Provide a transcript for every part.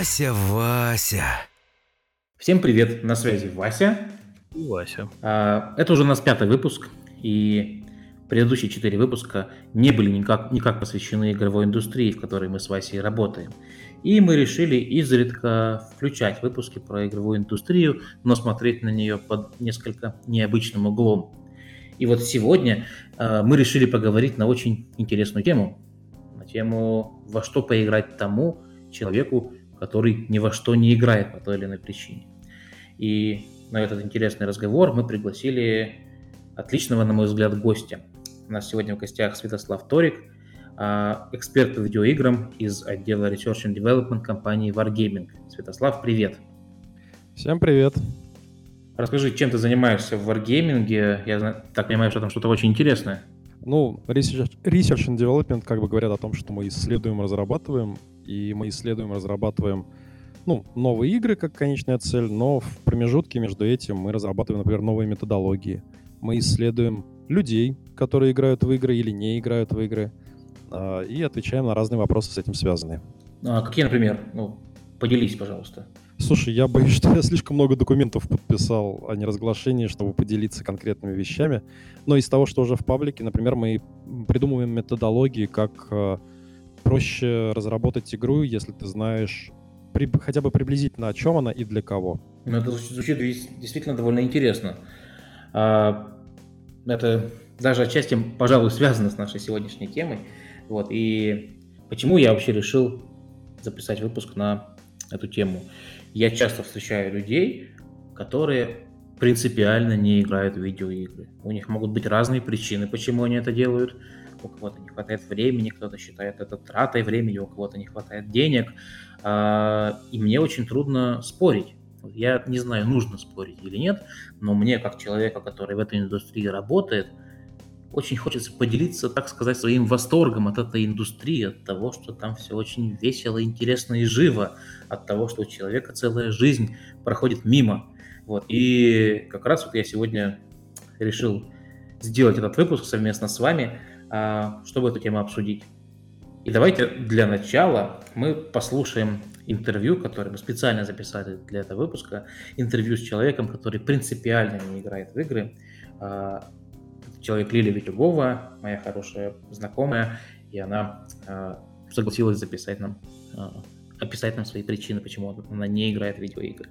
Вася, Вася. Всем привет, на связи Вася. И Вася. А, Это уже у нас пятый выпуск, и предыдущие четыре выпуска не были никак, никак посвящены игровой индустрии, в которой мы с Васей работаем. И мы решили изредка включать выпуски про игровую индустрию, но смотреть на нее под несколько необычным углом. И вот сегодня э, мы решили поговорить на очень интересную тему. На тему, во что поиграть тому человеку, который ни во что не играет по той или иной причине. И на этот интересный разговор мы пригласили отличного, на мой взгляд, гостя. У нас сегодня в гостях Святослав Торик, а, эксперт по видеоиграм из отдела Research and Development компании Wargaming. Святослав, привет! Всем привет! Расскажи, чем ты занимаешься в Wargaming? Я так понимаю, что там что-то очень интересное. Ну, Research, Research and Development как бы говорят о том, что мы исследуем, разрабатываем, и мы исследуем, разрабатываем ну, новые игры как конечная цель, но в промежутке между этим мы разрабатываем, например, новые методологии. Мы исследуем людей, которые играют в игры или не играют в игры, а, и отвечаем на разные вопросы с этим связанные. А какие, например? Ну, поделись, пожалуйста. Слушай, я боюсь, что я слишком много документов подписал о неразглашении, чтобы поделиться конкретными вещами. Но из того, что уже в паблике, например, мы придумываем методологии, как э, проще разработать игру, если ты знаешь при, хотя бы приблизительно о чем она и для кого. Ну, это звучит действительно довольно интересно. А, это даже отчасти, пожалуй, связано с нашей сегодняшней темой. Вот, и почему я вообще решил записать выпуск на эту тему? Я часто встречаю людей, которые принципиально не играют в видеоигры. У них могут быть разные причины, почему они это делают. У кого-то не хватает времени, кто-то считает это тратой времени, у кого-то не хватает денег. А, и мне очень трудно спорить. Я не знаю, нужно спорить или нет, но мне, как человека, который в этой индустрии работает, очень хочется поделиться, так сказать, своим восторгом от этой индустрии, от того, что там все очень весело, интересно и живо, от того, что у человека целая жизнь проходит мимо. Вот. И как раз вот я сегодня решил сделать этот выпуск совместно с вами, чтобы эту тему обсудить. И давайте для начала мы послушаем интервью, которое мы специально записали для этого выпуска, интервью с человеком, который принципиально не играет в игры, а, человек Лилия Витюгова, моя хорошая знакомая, и она э, согласилась записать нам, описать нам свои причины, почему она не играет в видеоигры.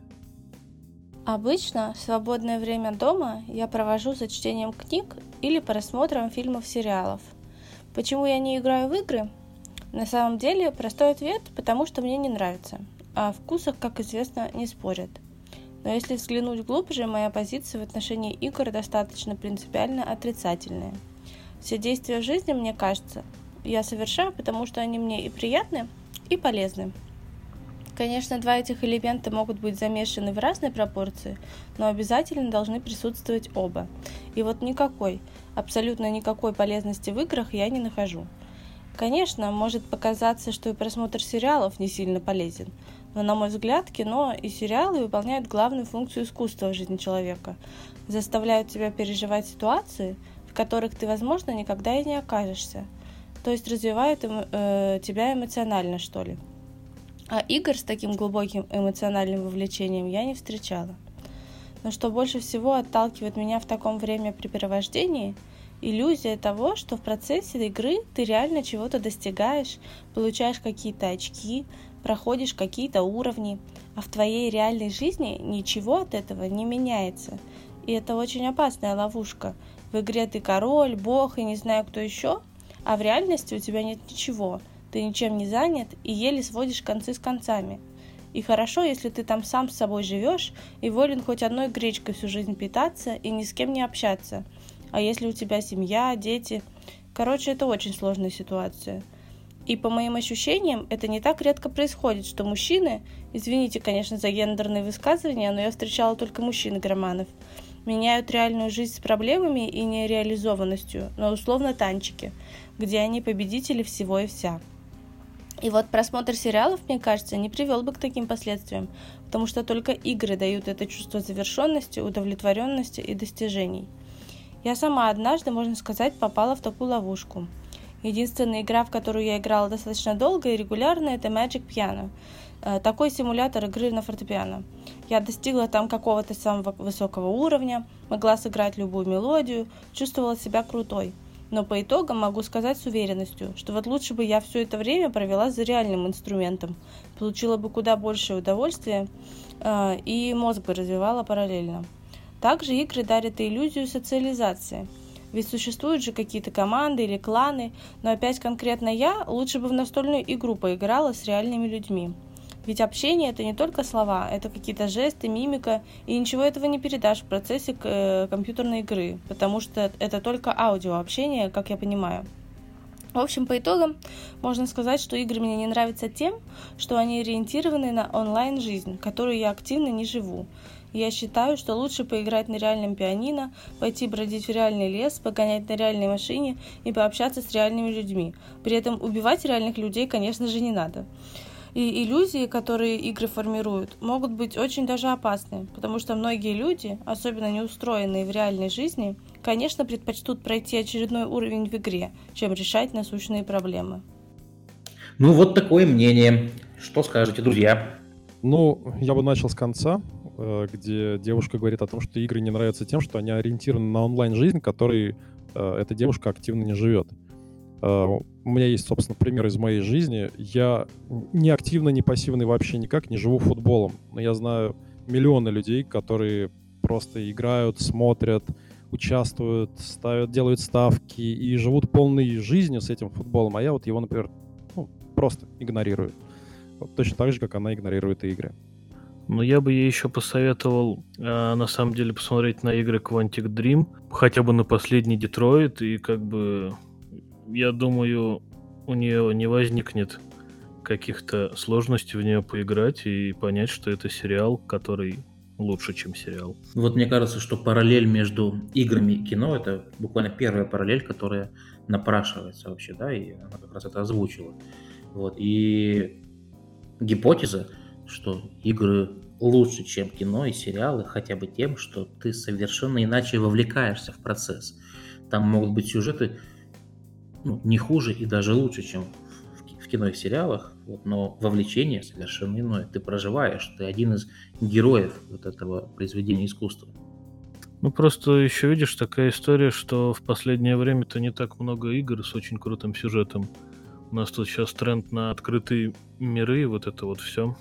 Обычно свободное время дома я провожу за чтением книг или просмотром фильмов, сериалов. Почему я не играю в игры? На самом деле простой ответ, потому что мне не нравится. А о вкусах, как известно, не спорят – но если взглянуть глубже, моя позиция в отношении игр достаточно принципиально отрицательная. Все действия в жизни, мне кажется, я совершаю, потому что они мне и приятны, и полезны. Конечно, два этих элемента могут быть замешаны в разной пропорции, но обязательно должны присутствовать оба. И вот никакой, абсолютно никакой полезности в играх я не нахожу. Конечно, может показаться, что и просмотр сериалов не сильно полезен, но, на мой взгляд, кино и сериалы выполняют главную функцию искусства в жизни человека. Заставляют тебя переживать ситуации, в которых ты, возможно, никогда и не окажешься. То есть развивают э, тебя эмоционально, что ли. А игр с таким глубоким эмоциональным вовлечением я не встречала. Но что больше всего отталкивает меня в таком времяпрепровождении – иллюзия того, что в процессе игры ты реально чего-то достигаешь, получаешь какие-то очки, проходишь какие-то уровни, а в твоей реальной жизни ничего от этого не меняется. И это очень опасная ловушка. В игре ты король, бог и не знаю кто еще, а в реальности у тебя нет ничего. Ты ничем не занят и еле сводишь концы с концами. И хорошо, если ты там сам с собой живешь и волен хоть одной гречкой всю жизнь питаться и ни с кем не общаться. А если у тебя семья, дети? Короче, это очень сложная ситуация. И по моим ощущениям, это не так редко происходит, что мужчины, извините, конечно, за гендерные высказывания, но я встречала только мужчин-громанов, меняют реальную жизнь с проблемами и нереализованностью на условно танчики, где они победители всего и вся. И вот просмотр сериалов, мне кажется, не привел бы к таким последствиям, потому что только игры дают это чувство завершенности, удовлетворенности и достижений. Я сама однажды, можно сказать, попала в такую ловушку – Единственная игра, в которую я играла достаточно долго и регулярно, это Magic Piano. Э, такой симулятор игры на фортепиано. Я достигла там какого-то самого высокого уровня, могла сыграть любую мелодию, чувствовала себя крутой. Но по итогам могу сказать с уверенностью, что вот лучше бы я все это время провела за реальным инструментом, получила бы куда больше удовольствия э, и мозг бы развивала параллельно. Также игры дарят иллюзию социализации. Ведь существуют же какие-то команды или кланы, но опять конкретно я лучше бы в настольную игру поиграла с реальными людьми. Ведь общение это не только слова, это какие-то жесты, мимика, и ничего этого не передашь в процессе э, компьютерной игры, потому что это только аудиообщение, как я понимаю. В общем, по итогам можно сказать, что игры мне не нравятся тем, что они ориентированы на онлайн-жизнь, которую я активно не живу. Я считаю, что лучше поиграть на реальном пианино, пойти бродить в реальный лес, погонять на реальной машине и пообщаться с реальными людьми. При этом убивать реальных людей, конечно же, не надо. И иллюзии, которые игры формируют, могут быть очень даже опасны, потому что многие люди, особенно неустроенные в реальной жизни, конечно, предпочтут пройти очередной уровень в игре, чем решать насущные проблемы. Ну вот такое мнение. Что скажете, друзья? Ну, я бы начал с конца, э, где девушка говорит о том, что игры не нравятся тем, что они ориентированы на онлайн-жизнь, которой э, эта девушка активно не живет. У меня есть, собственно, пример из моей жизни. Я не активно, не пассивный вообще никак не живу футболом. Но я знаю миллионы людей, которые просто играют, смотрят, участвуют, ставят, делают ставки и живут полной жизнью с этим футболом. А я вот его, например, ну, просто игнорирую. Вот точно так же, как она игнорирует игры. Ну, я бы ей еще посоветовал, э, на самом деле, посмотреть на игры Quantic Dream, хотя бы на последний Детройт, и как бы я думаю, у нее не возникнет каких-то сложностей в нее поиграть и понять, что это сериал, который лучше, чем сериал. Вот мне кажется, что параллель между играми и кино это буквально первая параллель, которая напрашивается вообще, да, и она как раз это озвучила. Вот, и гипотеза, что игры лучше, чем кино и сериалы, хотя бы тем, что ты совершенно иначе вовлекаешься в процесс. Там могут быть сюжеты, ну, не хуже и даже лучше, чем в, в кино и сериалах, вот, но вовлечение совершенно иное. Ты проживаешь, ты один из героев вот этого произведения искусства. Ну, просто еще видишь такая история, что в последнее время-то не так много игр с очень крутым сюжетом. У нас тут сейчас тренд на открытые миры, и вот это вот все.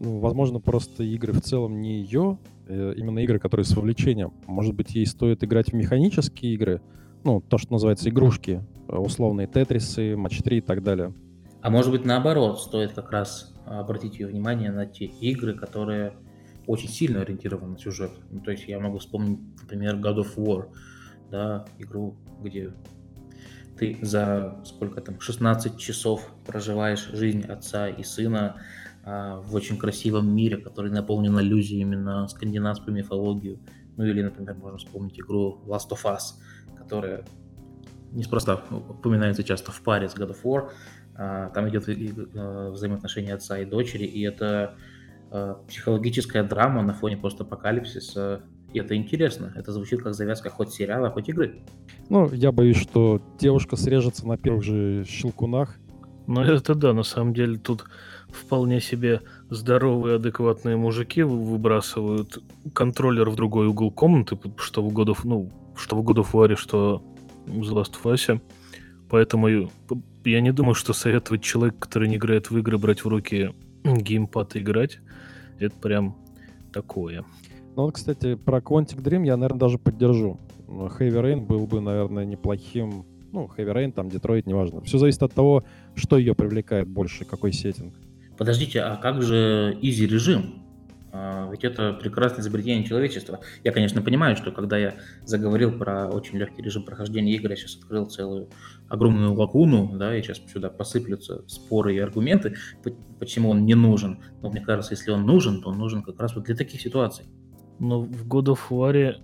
Ну, возможно, просто игры в целом не ее, э, именно игры, которые с вовлечением. Может быть, ей стоит играть в механические игры, ну, то, что называется игрушки, условные тетрисы, матч 3 и так далее. А может быть наоборот, стоит как раз обратить ее внимание на те игры, которые очень сильно ориентированы на сюжет. Ну, то есть я могу вспомнить, например, God of War, да, игру, где ты за сколько там, 16 часов проживаешь жизнь отца и сына а, в очень красивом мире, который наполнен иллюзиями на скандинавскую мифологию. Ну или, например, можно вспомнить игру Last of Us, которая неспроста упоминается часто в паре с God of War. А, там идет э, взаимоотношение отца и дочери, и это э, психологическая драма на фоне постапокалипсиса. И это интересно. Это звучит как завязка хоть сериала, хоть игры. Ну, я боюсь, что девушка срежется на первых же щелкунах. Ну, это да, на самом деле тут вполне себе здоровые, адекватные мужики выбрасывают контроллер в другой угол комнаты, что в God of, ну, что в God of War, что The Last of Us. Поэтому я не думаю, что советовать человеку, который не играет в игры, брать в руки геймпад и играть, это прям такое. Ну вот, кстати, про Quantic Dream я, наверное, даже поддержу. Heavy Rain был бы, наверное, неплохим. Ну, Heavy Rain, там, Детройт, неважно. Все зависит от того, что ее привлекает больше, какой сеттинг. Подождите, а как же easy режим? А, ведь это прекрасное изобретение человечества. Я, конечно, понимаю, что когда я заговорил про очень легкий режим прохождения игр, я сейчас открыл целую огромную лакуну, да, и сейчас сюда посыплются споры и аргументы, почему он не нужен. Но мне кажется, если он нужен, то он нужен как раз вот для таких ситуаций. Но в God of War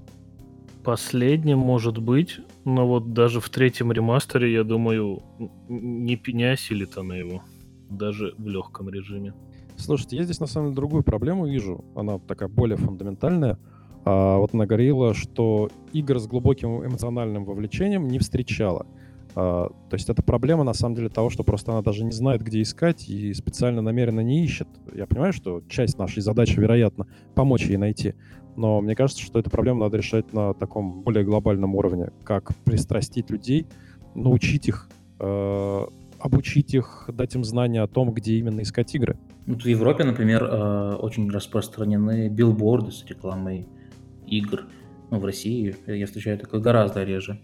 последнем, может быть, но вот даже в третьем ремастере, я думаю, не, не осилит она его, даже в легком режиме. Слушайте, я здесь на самом деле другую проблему вижу. Она такая более фундаментальная. А вот она говорила, что игр с глубоким эмоциональным вовлечением не встречала. А, то есть это проблема, на самом деле, того, что просто она даже не знает, где искать и специально намеренно не ищет. Я понимаю, что часть нашей задачи, вероятно, помочь ей найти. Но мне кажется, что эту проблему надо решать на таком более глобальном уровне. Как пристрастить людей, научить их, э, обучить их, дать им знания о том, где именно искать игры. Вот в Европе, например, э, очень распространены билборды с рекламой игр. Но в России я встречаю такое гораздо реже.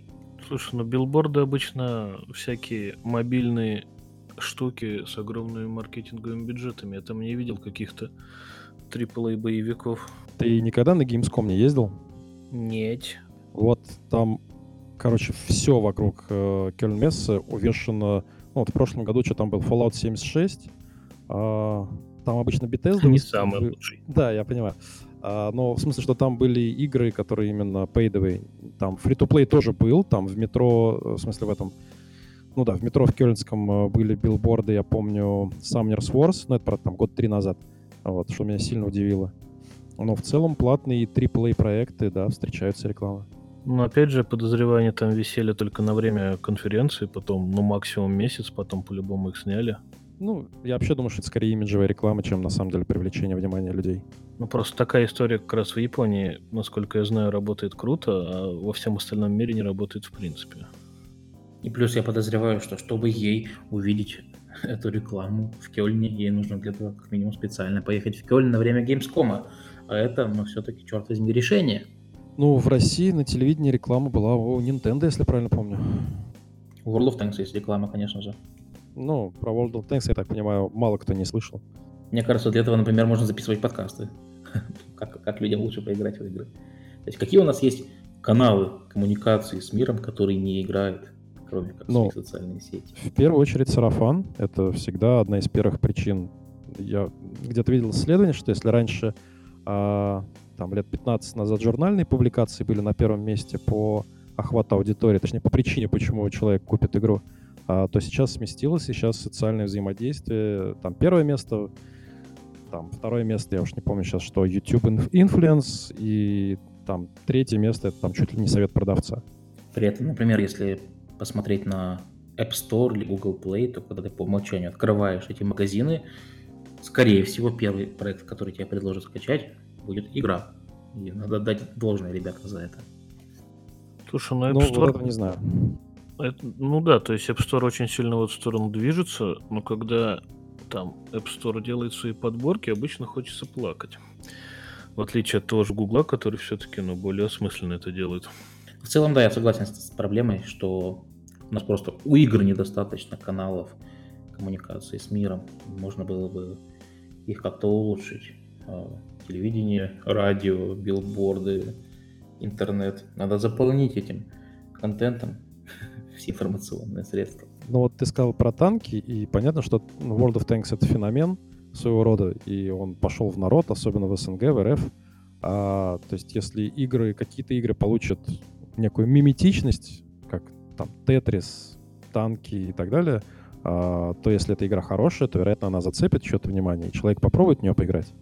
Слушай, ну билборды обычно всякие мобильные штуки с огромными маркетинговыми бюджетами. Я там не видел каких-то AAA боевиков. Ты никогда на Gamescom не ездил? Нет. Вот там, короче, все вокруг э, Кёльнмессы увешано... Ну, вот в прошлом году что там был Fallout 76. А, там обычно Bethesda... Не самый лучший. Да, я понимаю. А, но в смысле, что там были игры, которые именно paid Там free-to-play тоже был, там в метро, э, в смысле в этом, ну да, в метро в Кёльнском э, были билборды, я помню, Summoners Wars, ну это, правда, там год три назад, вот, что меня сильно удивило. Но в целом платные AAA проекты, да, встречаются рекламы. Ну, опять же, подозревания там висели только на время конференции, потом, ну, максимум месяц, потом по-любому их сняли. Ну, я вообще думаю, что это скорее имиджевая реклама, чем на самом деле привлечение внимания людей. Ну, просто такая история как раз в Японии, насколько я знаю, работает круто, а во всем остальном мире не работает в принципе. И плюс я подозреваю, что чтобы ей увидеть эту рекламу в Кёльне, ей нужно для этого как минимум специально поехать в Кёльн на время Gamescom. А это, ну, все-таки, черт возьми, решение. Ну, в России на телевидении реклама была у Nintendo, если правильно помню. У World of Tanks есть реклама, конечно же. Ну, про World of Tanks, я так понимаю, мало кто не слышал. Мне кажется, для этого, например, можно записывать подкасты. как, как людям лучше поиграть в игры. То есть какие у нас есть каналы коммуникации с миром, которые не играют, кроме как ну, социальные сети? В первую очередь сарафан. Это всегда одна из первых причин. Я где-то видел исследование, что если раньше а, там лет 15 назад журнальные публикации были на первом месте по охвату аудитории, точнее по причине, почему человек купит игру, а, то сейчас сместилось, и сейчас социальное взаимодействие, там первое место, там второе место, я уж не помню сейчас, что YouTube Influence, и там третье место, это там чуть ли не совет продавца. При этом, например, если посмотреть на App Store или Google Play, то когда ты по умолчанию открываешь эти магазины, скорее всего, первый проект, который тебе предложат скачать, будет игра. И надо дать должное ребята за это. Слушай, ну App Store... Ну, вот это не знаю. Это, ну да, то есть App Store очень сильно в эту сторону движется, но когда там App Store делает свои подборки, обычно хочется плакать. В отличие от того же Гугла, который все-таки ну, более осмысленно это делает. В целом, да, я согласен с проблемой, что у нас просто у игр недостаточно каналов коммуникации с миром. Можно было бы их как-то улучшить. Телевидение, радио, билборды, интернет. Надо заполнить этим контентом, все информационные средства. Ну вот ты сказал про танки, и понятно, что World of Tanks это феномен своего рода, и он пошел в народ, особенно в СНГ, в РФ. А, то есть если игры, какие-то игры получат некую миметичность, как там Тетрис, танки и так далее, а, то если эта игра хорошая, то, вероятно, она зацепит что-то внимание, и человек попробует в нее поиграть.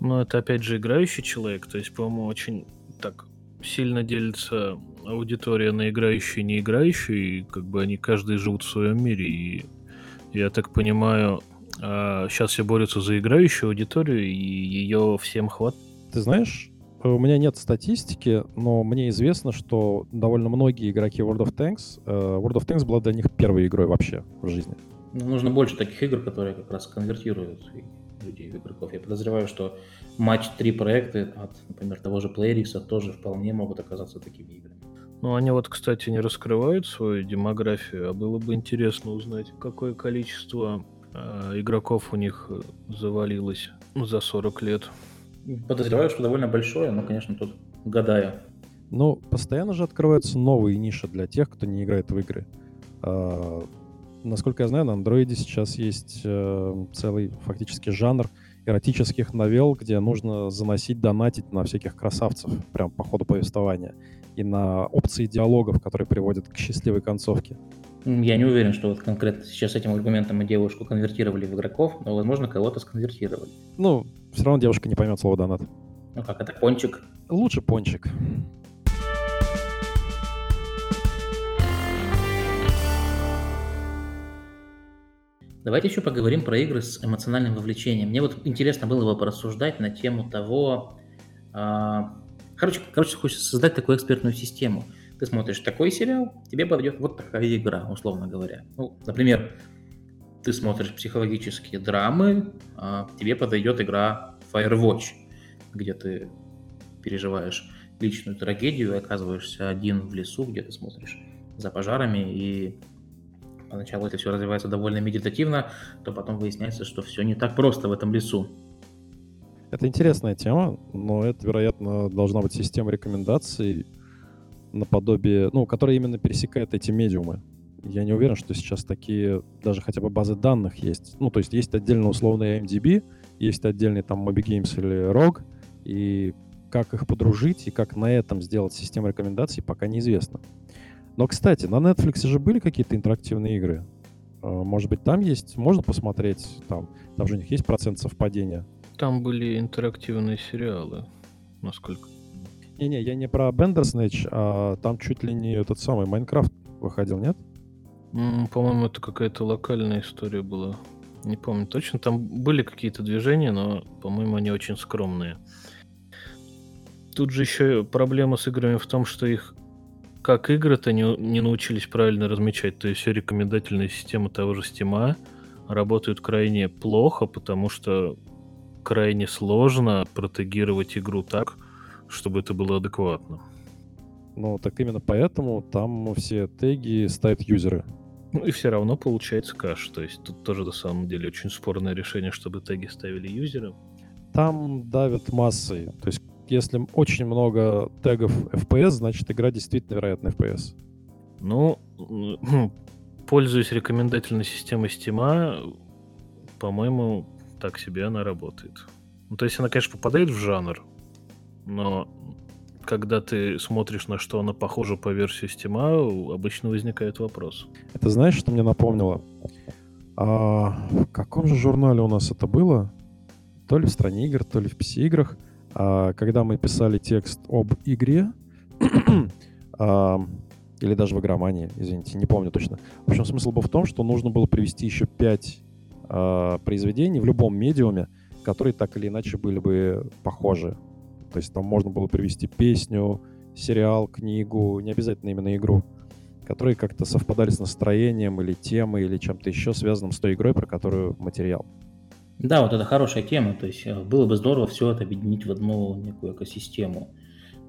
Ну, это опять же играющий человек, то есть, по-моему, очень так сильно делится аудитория на играющие и не играющие, и как бы они каждый живут в своем мире. И я так понимаю, сейчас все борются за играющую аудиторию, и ее всем хватает. Ты знаешь, у меня нет статистики, но мне известно, что довольно многие игроки World of Tanks, э, World of Tanks была для них первой игрой вообще в жизни. Ну, нужно больше таких игр, которые как раз конвертируют людей игроков. Я подозреваю, что матч 3 проекты от, например, того же Playrix тоже вполне могут оказаться такими играми. Ну, они вот, кстати, не раскрывают свою демографию, а было бы интересно узнать, какое количество э, игроков у них завалилось за 40 лет. Подозреваю, что довольно большое, но, конечно, тут гадаю. Ну, постоянно же открываются новые ниши для тех, кто не играет в игры. Насколько я знаю, на андроиде сейчас есть э, целый фактически жанр эротических новелл, где нужно заносить, донатить на всяких красавцев прям по ходу повествования и на опции диалогов, которые приводят к счастливой концовке. Я не уверен, что вот конкретно сейчас этим аргументом мы девушку конвертировали в игроков, но, возможно, кого-то сконвертировали. Ну, все равно девушка не поймет слово донат. Ну как, это пончик? Лучше пончик. Давайте еще поговорим про игры с эмоциональным вовлечением. Мне вот интересно было бы порассуждать на тему того... А, короче, короче, хочется создать такую экспертную систему. Ты смотришь такой сериал, тебе подойдет вот такая игра, условно говоря. Ну, например, ты смотришь психологические драмы, а тебе подойдет игра Firewatch, где ты переживаешь личную трагедию и оказываешься один в лесу, где ты смотришь за пожарами, и поначалу это все развивается довольно медитативно, то потом выясняется, что все не так просто в этом лесу. Это интересная тема, но это, вероятно, должна быть система рекомендаций наподобие, ну, которая именно пересекает эти медиумы я не уверен, что сейчас такие даже хотя бы базы данных есть. Ну, то есть есть отдельно условный MDB, есть отдельный там Moby Games или ROG, и как их подружить и как на этом сделать систему рекомендаций, пока неизвестно. Но, кстати, на Netflix же были какие-то интерактивные игры. А, может быть, там есть, можно посмотреть, там, там же у них есть процент совпадения. Там были интерактивные сериалы, насколько. Не-не, я не про Bandersnatch, а там чуть ли не этот самый Майнкрафт выходил, нет? По-моему, это какая-то локальная история была. Не помню точно. Там были какие-то движения, но, по-моему, они очень скромные. Тут же еще проблема с играми в том, что их как игры-то не, не научились правильно размечать. То есть все рекомендательные системы того же Steam работают крайне плохо, потому что крайне сложно протегировать игру так, чтобы это было адекватно. Ну, так именно поэтому там все теги ставят юзеры. Ну и все равно получается каш. То есть тут тоже на самом деле очень спорное решение, чтобы теги ставили юзеры. Там давят массой. То есть если очень много тегов FPS, значит игра действительно вероятно FPS. Ну, пользуясь рекомендательной системой Steam, по-моему, так себе она работает. Ну, то есть она, конечно, попадает в жанр, но когда ты смотришь, на что она похожа по версии Steam, обычно возникает вопрос. Это знаешь, что мне напомнило? А, в каком же журнале у нас это было? То ли в стране игр, то ли в PC-играх. А, когда мы писали текст об игре, а, или даже в игромании, извините, не помню точно. В общем, смысл был в том, что нужно было привести еще пять а, произведений в любом медиуме, которые так или иначе были бы похожи то есть там можно было привести песню, сериал, книгу, не обязательно именно игру, которые как-то совпадали с настроением или темой, или чем-то еще связанным с той игрой, про которую материал. Да, вот это хорошая тема. То есть э, было бы здорово все это объединить в одну некую экосистему.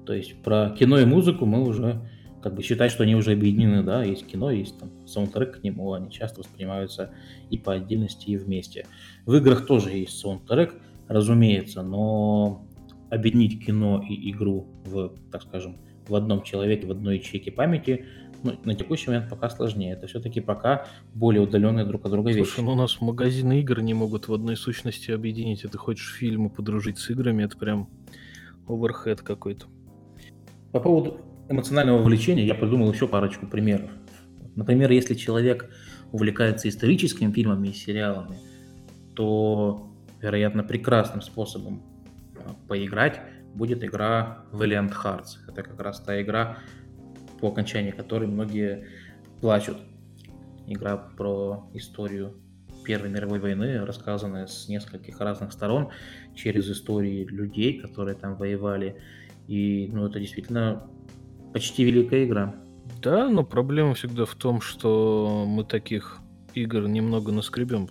То есть про кино и музыку мы уже как бы считать, что они уже объединены, да, есть кино, есть там саундтрек к нему, они часто воспринимаются и по отдельности, и вместе. В играх тоже есть саундтрек, разумеется, но объединить кино и игру в, так скажем, в одном человеке, в одной ячейке памяти, ну, на текущий момент пока сложнее. Это все-таки пока более удаленные друг от друга вещи. Слушай, ну у нас магазины игр не могут в одной сущности объединить. Ты хочешь фильмы подружить с играми, это прям оверхед какой-то. По поводу эмоционального вовлечения я придумал еще парочку примеров. Например, если человек увлекается историческими фильмами и сериалами, то, вероятно, прекрасным способом поиграть, будет игра Valiant Hearts. Это как раз та игра, по окончании которой многие плачут. Игра про историю Первой мировой войны, рассказанная с нескольких разных сторон, через истории людей, которые там воевали. И ну, это действительно почти великая игра. Да, но проблема всегда в том, что мы таких игр немного наскребем.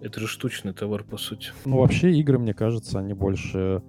Это же штучный товар, по сути. Ну, вообще, игры, мне кажется, они больше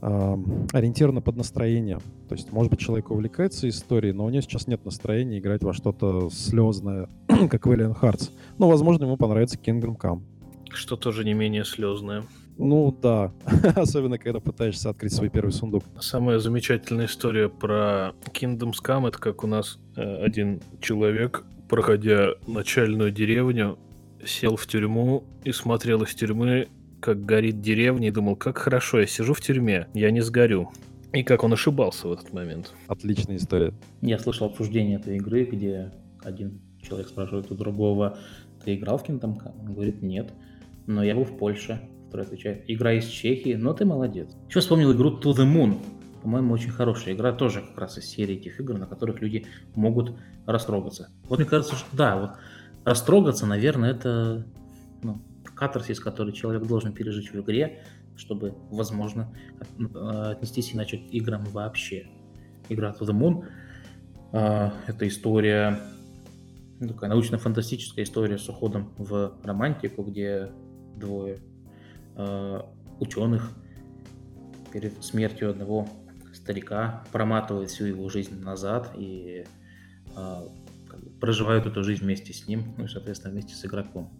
ориентировано под настроение. То есть, может быть, человек увлекается историей, но у него сейчас нет настроения играть во что-то слезное, как Valiant Hearts. Но, возможно, ему понравится Kingdom Come. Что тоже не менее слезное. Ну да, особенно когда пытаешься открыть свой первый сундук. Самая замечательная история про Kingdom Come это как у нас э, один человек, проходя начальную деревню, сел в тюрьму и смотрел из тюрьмы как горит деревня, и думал, как хорошо, я сижу в тюрьме, я не сгорю. И как он ошибался в этот момент. Отличная история. Я слышал обсуждение этой игры, где один человек спрашивает у другого, ты играл в Kingdom Come? Он говорит, нет, но я был в Польше. Второй отвечает, игра из Чехии, но ты молодец. Еще вспомнил игру To The Moon. По-моему, очень хорошая игра, тоже как раз из серии этих игр, на которых люди могут растрогаться. Вот мне кажется, что да, вот растрогаться, наверное, это ну, катарсис, который человек должен пережить в игре, чтобы, возможно, отнестись иначе к играм вообще. Игра To The Moon э, это история, ну, такая научно-фантастическая история с уходом в романтику, где двое э, ученых перед смертью одного старика проматывают всю его жизнь назад и проживают эту жизнь вместе с ним, ну и, соответственно, вместе с игроком.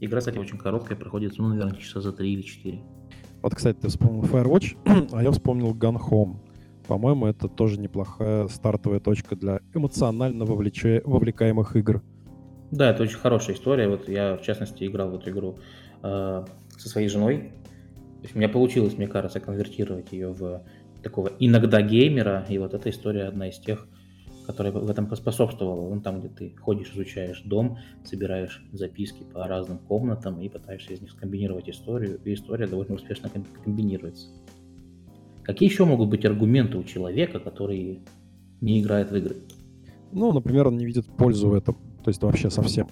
Игра, кстати, очень короткая, проходит, ну, наверное, часа за 3 или 4. Вот, кстати, ты вспомнил Firewatch, а я вспомнил Gun Home. По-моему, это тоже неплохая стартовая точка для эмоционально вовлеча... вовлекаемых игр. Да, это очень хорошая история. Вот я, в частности, играл в эту игру э, со своей женой. То есть у меня получилось, мне кажется, конвертировать ее в такого иногда геймера. И вот эта история одна из тех, которая в этом поспособствовала. Ну, там, где ты ходишь, изучаешь дом, собираешь записки по разным комнатам и пытаешься из них скомбинировать историю, и история довольно успешно комбинируется. Какие еще могут быть аргументы у человека, который не играет в игры? Ну, например, он не видит пользу в этом, то есть вообще совсем.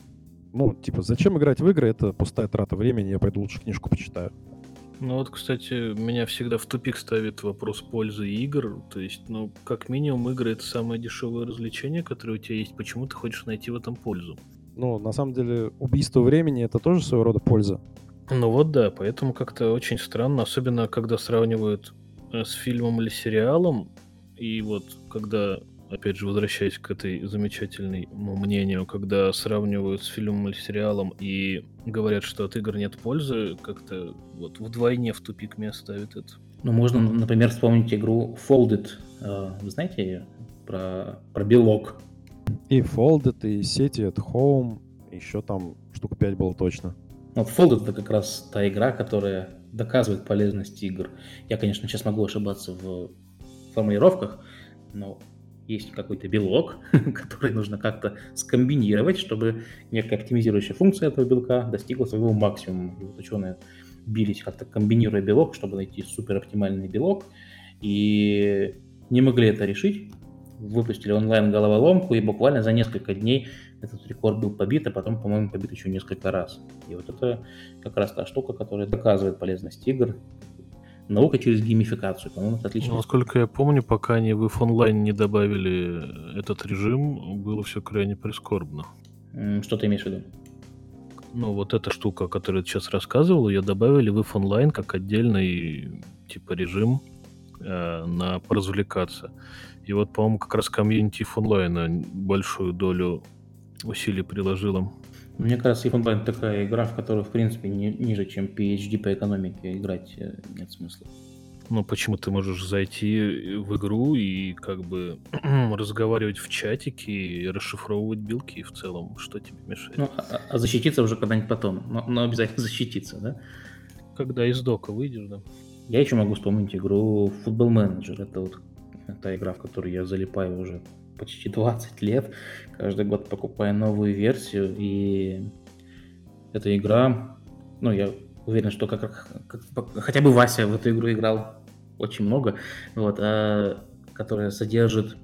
Ну, типа, зачем играть в игры? Это пустая трата времени, я пойду лучше книжку почитаю. Ну вот, кстати, меня всегда в тупик ставит вопрос пользы игр. То есть, ну, как минимум, игры это самое дешевое развлечение, которое у тебя есть. Почему ты хочешь найти в этом пользу? Ну, на самом деле, убийство времени это тоже своего рода польза. Ну вот да, поэтому как-то очень странно, особенно когда сравнивают э, с фильмом или сериалом, и вот когда опять же, возвращаясь к этой замечательному мнению, когда сравнивают с фильмом или сериалом и говорят, что от игр нет пользы, как-то вот вдвойне в тупик меня ставит это. Ну, можно, например, вспомнить игру Folded. Э, вы знаете ее? Про, про белок. И Folded, и сети at Home, еще там штук 5 было точно. Вот Folded это как раз та игра, которая доказывает полезность игр. Я, конечно, сейчас могу ошибаться в формулировках, но есть какой-то белок, который нужно как-то скомбинировать, чтобы некая оптимизирующая функция этого белка достигла своего максимума. И вот ученые бились как-то комбинируя белок, чтобы найти супер оптимальный белок, и не могли это решить. Выпустили онлайн головоломку, и буквально за несколько дней этот рекорд был побит, а потом, по-моему, побит еще несколько раз. И вот это как раз та штука, которая доказывает полезность игр, наука через геймификацию. По-моему, это отлично. Ну, насколько я помню, пока они в Online не добавили этот режим, было все крайне прискорбно. Что ты имеешь в виду? Ну, вот эта штука, о которой я сейчас рассказывал, ее добавили в If Online как отдельный типа режим э, на поразвлекаться. И вот, по-моему, как раз комьюнити Online большую долю усилий приложила. Мне кажется, Online такая игра, в которую, в принципе, не, ниже, чем PhD по экономике играть э, нет смысла. Ну, почему ты можешь зайти в игру и как бы разговаривать в чатике и расшифровывать билки в целом? Что тебе мешает? Ну, а, а защититься уже когда-нибудь потом. Но, но обязательно защититься, да? Когда из дока выйдешь, да. Я еще могу вспомнить игру Football Manager. Это вот та игра, в которую я залипаю уже почти 20 лет, каждый год покупая новую версию, и эта игра, ну, я уверен, что как, как, хотя бы Вася в эту игру играл очень много, вот, а, которая содержит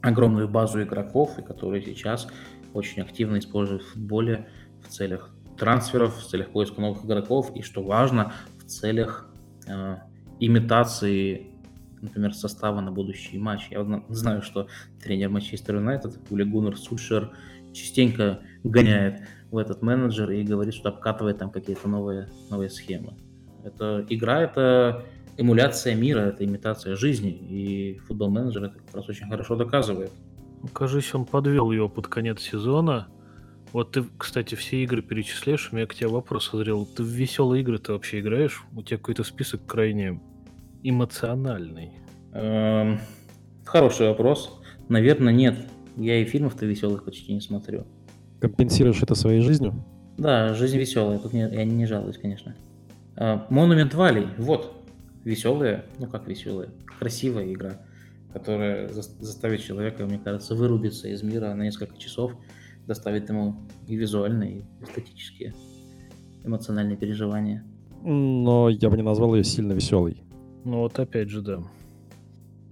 огромную базу игроков, и которые сейчас очень активно используют в футболе в целях трансферов, в целях поиска новых игроков, и что важно, в целях э, имитации например, состава на будущий матч. Я знаю, что тренер Манчестер Юнайтед, Ули Гуннер Сульшер, частенько гоняет в этот менеджер и говорит, что обкатывает там какие-то новые, новые схемы. Это игра, это эмуляция мира, это имитация жизни, и футбол менеджер это как раз очень хорошо доказывает. Кажись, он подвел его под конец сезона. Вот ты, кстати, все игры перечисляешь, у меня к тебе вопрос созрел. Ты в веселые игры ты вообще играешь? У тебя какой-то список крайне эмоциональный? Эм, хороший вопрос. Наверное, нет. Я и фильмов-то веселых почти не смотрю. Компенсируешь это своей жизнью? Да, жизнь веселая. Тут не, я не жалуюсь, конечно. Монумент Валей. Вот. Веселая. Ну как веселая? Красивая игра, которая заставит человека, мне кажется, вырубиться из мира на несколько часов, доставит ему и визуальные, и эстетические, эмоциональные переживания. Но я бы не назвал ее сильно веселой. Ну вот опять же, да.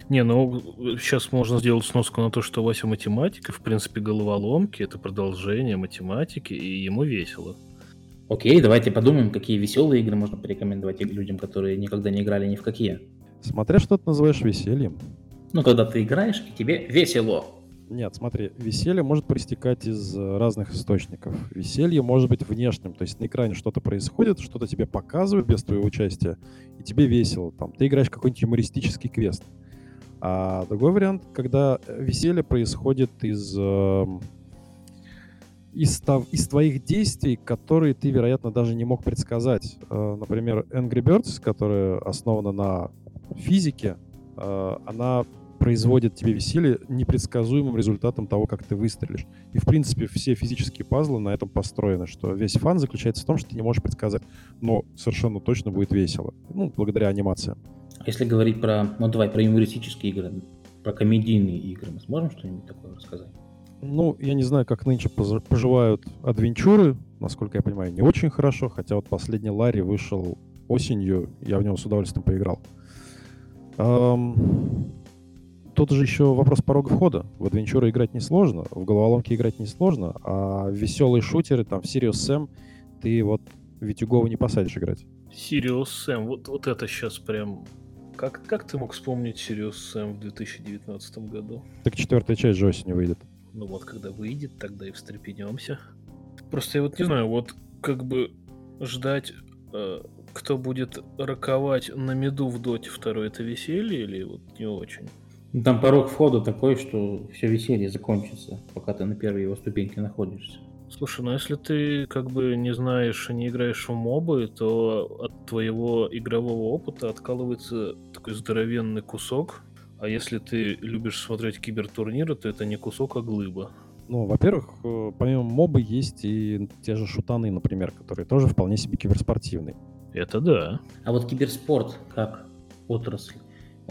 Не, ну сейчас можно сделать сноску на то, что Вася математика, в принципе, головоломки это продолжение математики, и ему весело. Окей, давайте подумаем, какие веселые игры можно порекомендовать людям, которые никогда не играли ни в какие. Смотря что ты называешь весельем. Ну, когда ты играешь, и тебе весело. Нет, смотри, веселье может проистекать из э, разных источников. Веселье может быть внешним, то есть на экране что-то происходит, что-то тебе показывают без твоего участия, и тебе весело. Там, ты играешь какой-нибудь юмористический квест. А другой вариант, когда веселье происходит из э, из, из твоих действий, которые ты, вероятно, даже не мог предсказать. Э, например, Angry Birds, которая основана на физике, э, она производит тебе веселье непредсказуемым результатом того, как ты выстрелишь. И, в принципе, все физические пазлы на этом построены, что весь фан заключается в том, что ты не можешь предсказать, но совершенно точно будет весело. Ну, благодаря анимациям. Если говорить про, ну давай, про юмористические игры, про комедийные игры, мы сможем что-нибудь такое рассказать? Ну, я не знаю, как нынче поживают адвенчуры. Насколько я понимаю, не очень хорошо. Хотя вот последний Ларри вышел осенью. Я в него с удовольствием поиграл. Эм... Тут же еще вопрос порога входа. В адвенчуры играть несложно, в головоломки играть несложно, а веселые шутеры, там, в Sirius Sam, ты вот Витюгова не посадишь играть. Sirius Sam, вот, вот это сейчас прям... Как, как ты мог вспомнить Sirius Sam в 2019 году? Так четвертая часть же осенью выйдет. Ну вот, когда выйдет, тогда и встрепенемся. Просто я вот не знаю, вот как бы ждать, э, кто будет роковать на меду в доте второй, это веселье или вот не очень? Ну, там порог входа такой, что все веселье закончится, пока ты на первой его ступеньке находишься. Слушай, ну если ты как бы не знаешь и не играешь в мобы, то от твоего игрового опыта откалывается такой здоровенный кусок, а если ты любишь смотреть кибертурниры, то это не кусок, а глыба. Ну, во-первых, э, помимо мобы есть и те же шутаны, например, которые тоже вполне себе киберспортивные. Это да. А вот киберспорт как отрасль,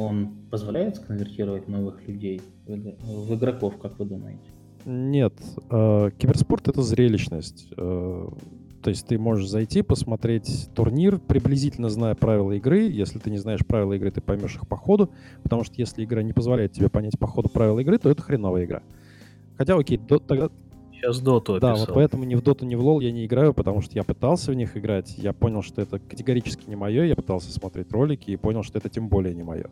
он позволяет конвертировать новых людей в игроков, как вы думаете? Нет, э, киберспорт это зрелищность. Э, то есть ты можешь зайти, посмотреть турнир, приблизительно зная правила игры. Если ты не знаешь правила игры, ты поймешь их по ходу. Потому что если игра не позволяет тебе понять по ходу правила игры, то это хреновая игра. Хотя, окей, тогда... Сейчас доту Да, вот поэтому ни в доту, ни в лол я не играю, потому что я пытался в них играть. Я понял, что это категорически не мое. Я пытался смотреть ролики и понял, что это тем более не мое.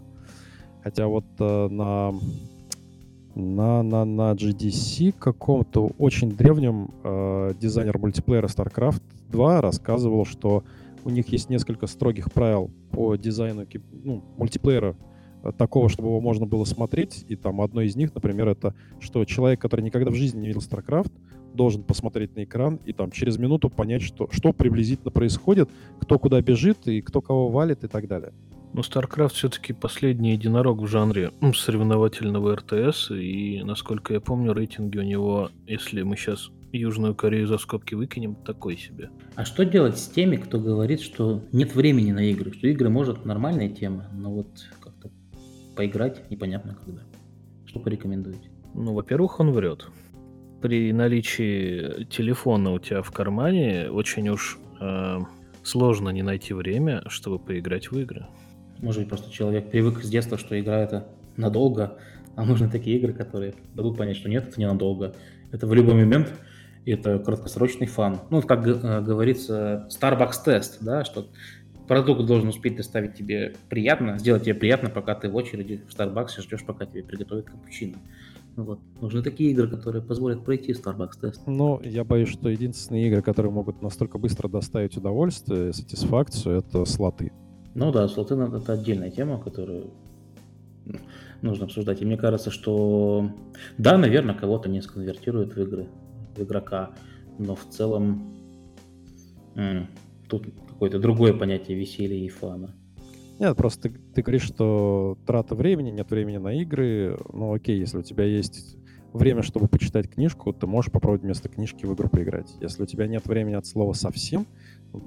Хотя вот э, на на, на, на GDC каком-то очень древнем э, дизайнер мультиплеера StarCraft 2 рассказывал, что у них есть несколько строгих правил по дизайну ну, мультиплеера такого, чтобы его можно было смотреть. И там одно из них, например, это, что человек, который никогда в жизни не видел StarCraft, должен посмотреть на экран и там через минуту понять, что, что приблизительно происходит, кто куда бежит и кто кого валит и так далее. Но StarCraft все-таки последний единорог в жанре соревновательного РТС, и, насколько я помню, рейтинги у него, если мы сейчас Южную Корею за скобки выкинем, такой себе. А что делать с теми, кто говорит, что нет времени на игры, что игры может нормальная тема, но вот поиграть непонятно когда? Что порекомендуете? Ну, во-первых, он врет. При наличии телефона у тебя в кармане очень уж э, сложно не найти время, чтобы поиграть в игры. Может быть, просто человек привык с детства, что игра это надолго, а нужны такие игры, которые дадут понять, что нет, это ненадолго. Это в любой момент, это краткосрочный фан. Ну, как э, говорится, Starbucks тест, да, что продукт должен успеть доставить тебе приятно, сделать тебе приятно, пока ты в очереди в Starbucks ждешь, пока тебе приготовят капучино. Вот. Нужны такие игры, которые позволят пройти Starbucks тест. Ну, я боюсь, что единственные игры, которые могут настолько быстро доставить удовольствие, сатисфакцию, это слоты. Ну да, Слотын это отдельная тема, которую нужно обсуждать. И мне кажется, что да, наверное, кого-то не сконвертирует в игры, в игрока, но в целом тут какое-то другое понятие веселья и фана. Нет, просто ты, ты говоришь, что трата времени, нет времени на игры. Ну окей, если у тебя есть время, чтобы почитать книжку, ты можешь попробовать вместо книжки в игру поиграть. Если у тебя нет времени от слова совсем,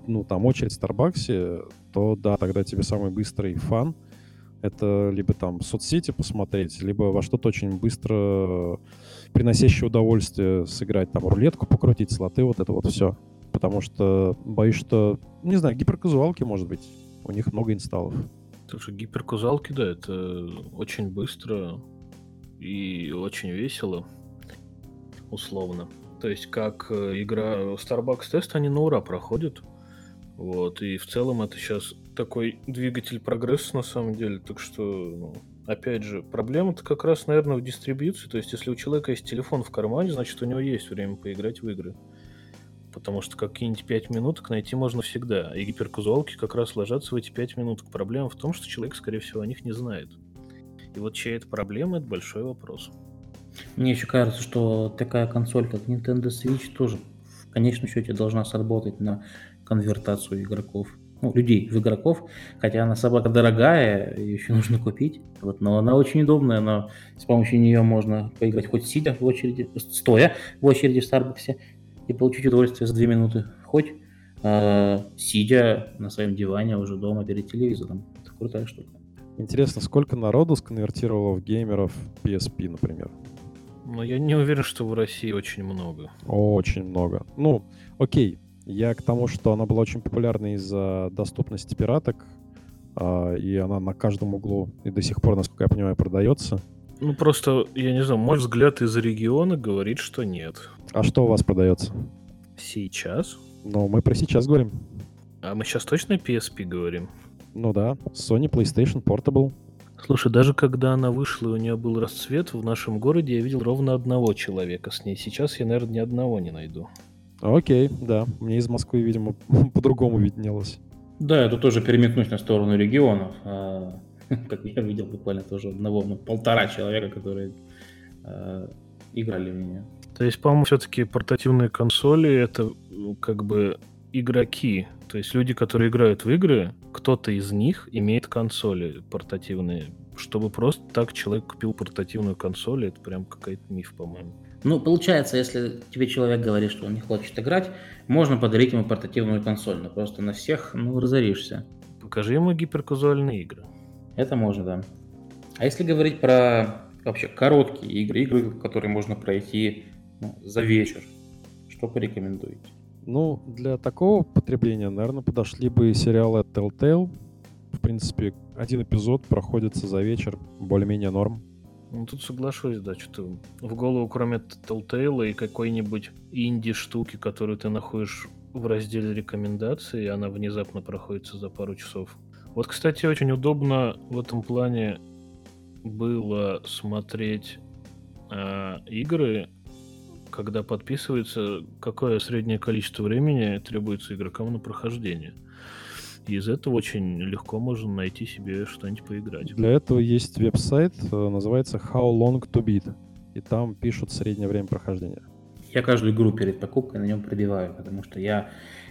ну, там, очередь в Старбаксе, то да, тогда тебе самый быстрый фан — это либо там соцсети посмотреть, либо во что-то очень быстро приносящее удовольствие сыграть, там, рулетку покрутить, слоты, вот это вот все. Потому что боюсь, что, не знаю, гиперказуалки, может быть, у них много инсталлов. Слушай, гиперкузалки, да, это очень быстро и очень весело, условно. То есть, как э, игра Starbucks Test, они на ура проходят. Вот, и в целом это сейчас такой двигатель прогресса на самом деле. Так что, ну, опять же, проблема-то как раз, наверное, в дистрибьюции. То есть, если у человека есть телефон в кармане, значит, у него есть время поиграть в игры. Потому что какие-нибудь 5 минуток найти можно всегда. И гиперказуалки как раз ложатся в эти 5 минуток. Проблема в том, что человек, скорее всего, о них не знает. И вот чья это проблема, это большой вопрос. Мне еще кажется, что такая консоль, как Nintendo Switch, тоже в конечном счете должна сработать на конвертацию игроков ну, людей в игроков, хотя она собака дорогая, ее еще нужно купить, вот, но она очень удобная, но с помощью нее можно поиграть хоть сидя в очереди, стоя в очереди в Старбаксе и получить удовольствие за две минуты, хоть э, сидя на своем диване уже дома перед телевизором. Это крутая штука. Интересно, сколько народу сконвертировало в геймеров PSP, например? Ну, я не уверен, что в России очень много. Очень много. Ну, окей, я к тому, что она была очень популярна из-за доступности пираток, э, и она на каждом углу и до сих пор, насколько я понимаю, продается. Ну, просто, я не знаю, мой взгляд из региона говорит, что нет. А что у вас продается? Сейчас? Ну, мы про сейчас говорим. А мы сейчас точно PSP говорим? Ну да, Sony PlayStation Portable. Слушай, даже когда она вышла и у нее был расцвет, в нашем городе я видел ровно одного человека с ней. Сейчас я, наверное, ни одного не найду. Окей, да. Мне из Москвы, видимо, по-другому виднелось. Да, я тут тоже переметнусь на сторону регионов. А, как я видел буквально тоже одного, ну, полтора человека, которые а, играли в меня. То есть, по-моему, все-таки портативные консоли это ну, как бы игроки. То есть люди, которые играют в игры, кто-то из них имеет консоли портативные. Чтобы просто так человек купил портативную консоль, это прям какой-то миф, по-моему. Ну, получается, если тебе человек говорит, что он не хочет играть, можно подарить ему портативную консоль, но просто на всех, ну, разоришься. Покажи ему гиперказуальные игры. Это можно, да. А если говорить про вообще короткие игры, игры, которые можно пройти за вечер, что порекомендуете? Ну, для такого потребления, наверное, подошли бы сериалы Telltale. В принципе, один эпизод проходится за вечер, более-менее норм. Ну, тут соглашусь, да, что-то в голову, кроме Telltale и какой-нибудь инди-штуки, которую ты находишь в разделе рекомендаций, и она внезапно проходится за пару часов. Вот, кстати, очень удобно в этом плане было смотреть э, игры, когда подписывается, какое среднее количество времени требуется игрокам на прохождение. И из этого очень легко можно найти себе что-нибудь поиграть. Для этого есть веб-сайт, э, называется How Long to Beat. И там пишут среднее время прохождения. Я каждую игру перед покупкой на нем пробиваю, потому что я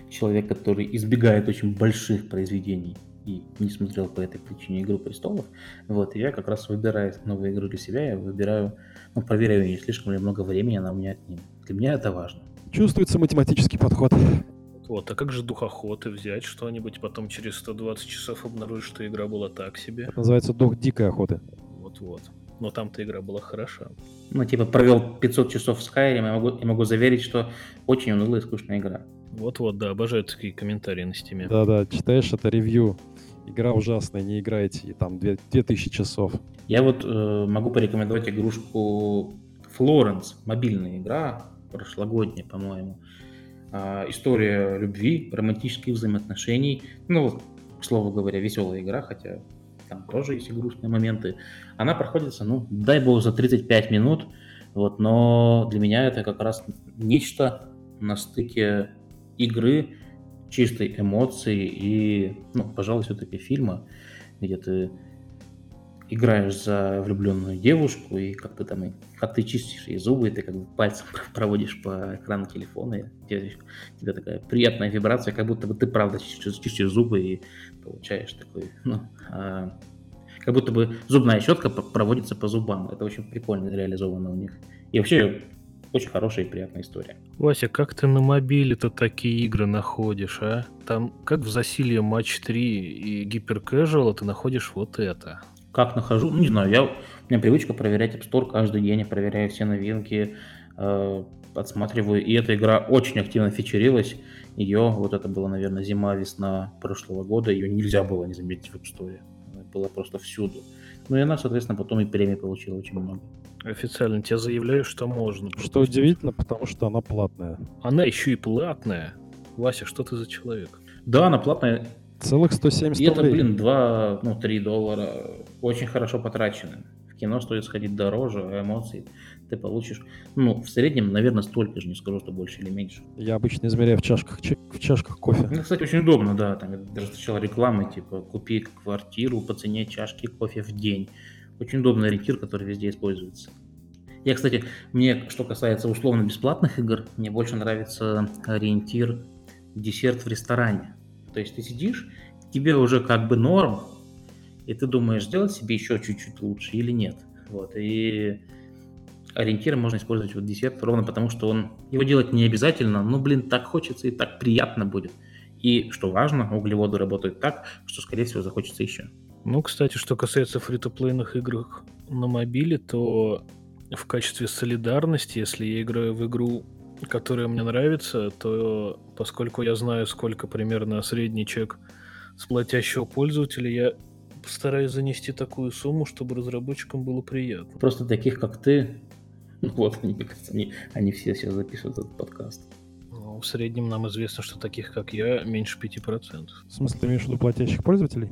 человек, который избегает очень больших произведений и не смотрел по этой причине «Игру престолов». Вот, и я как раз выбираю новую игру для себя, я выбираю, ну, проверяю, не слишком ли много времени она у меня отнимет. Для меня это важно. Чувствуется математический подход. Вот, а как же духоходы взять что-нибудь, потом через 120 часов обнаружить, что игра была так себе? Это называется дух дикой охоты. Вот-вот. Но там-то игра была хороша. Ну, типа, провел 500 часов в Skyrim, я могу, я могу заверить, что очень унылая и скучная игра. Вот-вот, да, обожаю такие комментарии на стиме. Да-да, читаешь это ревью. Игра ужасная, не играйте, и там 2000 часов. Я вот э, могу порекомендовать игрушку Florence, мобильная игра, прошлогодняя, по-моему. А, история любви, романтических взаимоотношений. Ну, к слову говоря, веселая игра, хотя там тоже есть и грустные моменты. Она проходится, ну, дай бог, за 35 минут. Вот, но для меня это как раз нечто на стыке игры, чистой эмоции и, ну, пожалуй, все-таки фильма, где ты играешь за влюбленную девушку, и как ты там, как ты чистишь ей зубы, и ты как бы пальцем проводишь по экрану телефона, и тебе, тебе такая приятная вибрация, как будто бы ты правда чистишь, чистишь зубы и получаешь такой, ну, а, как будто бы зубная щетка проводится по зубам. Это очень прикольно реализовано у них. И вообще очень хорошая и приятная история. Вася, как ты на мобиле-то такие игры находишь, а? Там, как в Засилье Матч 3 и Гипер Casual, ты находишь вот это. Как нахожу? Ну, не знаю, я, у меня привычка проверять App Store каждый день, я проверяю все новинки, э, отсматриваю, и эта игра очень активно фичерилась. Ее, вот это было, наверное, зима-весна прошлого года, ее нельзя было не заметить в App Store. была просто всюду. Ну и она, соответственно, потом и премии получила очень много. Официально тебе заявляю, что можно. Что удивительно, потому что она платная. Она еще и платная. Вася, что ты за человек? Да, она платная. Целых 170 И это, рублей. блин, 2, ну, 3 доллара. Очень хорошо потрачены. В кино стоит сходить дороже, эмоций ты получишь. Ну, в среднем, наверное, столько же, не скажу, что больше или меньше. Я обычно измеряю в чашках, ча- в чашках кофе. Ну, кстати, очень удобно, да. Там я даже встречал рекламы, типа, купи квартиру по цене чашки кофе в день. Очень удобный ориентир, который везде используется. Я, кстати, мне, что касается условно-бесплатных игр, мне больше нравится ориентир десерт в ресторане. То есть ты сидишь, тебе уже как бы норм, и ты думаешь, сделать себе еще чуть-чуть лучше или нет. Вот, и ориентир можно использовать вот десерт ровно потому, что он его делать не обязательно, но, блин, так хочется и так приятно будет. И, что важно, углеводы работают так, что, скорее всего, захочется еще. Ну, кстати, что касается фри-то-плейных игр на мобиле, то в качестве солидарности, если я играю в игру, которая мне нравится, то поскольку я знаю, сколько примерно средний чек с платящего пользователя, я постараюсь занести такую сумму, чтобы разработчикам было приятно. Просто таких, как ты, вот, они, мне кажется, они, они все сейчас записывают этот подкаст. Ну, в среднем нам известно, что таких, как я, меньше 5%. В смысле, ты имеешь в виду платящих пользователей?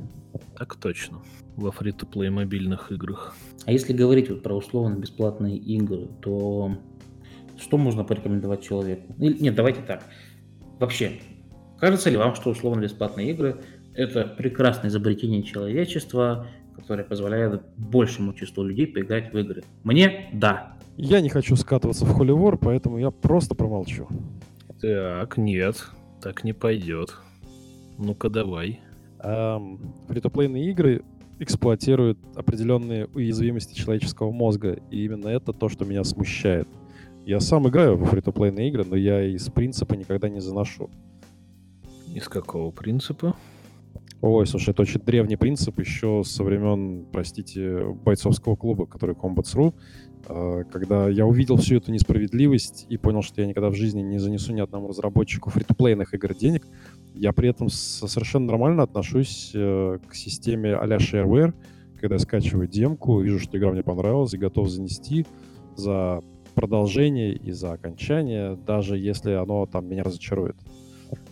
Так точно. Во фри-то-плей мобильных играх. А если говорить вот про условно-бесплатные игры, то что можно порекомендовать человеку? Или- Нет, давайте так. Вообще, кажется ли вам, что условно-бесплатные игры – это прекрасное изобретение человечества, которое позволяет большему числу людей поиграть в игры? Мне – да. Я не хочу скатываться в холивор, поэтому я просто промолчу. Так, нет, так не пойдет. Ну-ка давай. Эм, Фритуплейные игры эксплуатируют определенные уязвимости человеческого мозга, и именно это то, что меня смущает. Я сам играю в фритуплейные игры, но я из принципа никогда не заношу. Из какого принципа? Ой, слушай, это очень древний принцип еще со времен, простите, бойцовского клуба, который Combat.ru, когда я увидел всю эту несправедливость и понял, что я никогда в жизни не занесу ни одному разработчику фритуплейных игр денег, я при этом совершенно нормально отношусь э, к системе а-ля shareware, когда я скачиваю демку, вижу, что игра мне понравилась и готов занести за продолжение и за окончание, даже если оно там меня разочарует.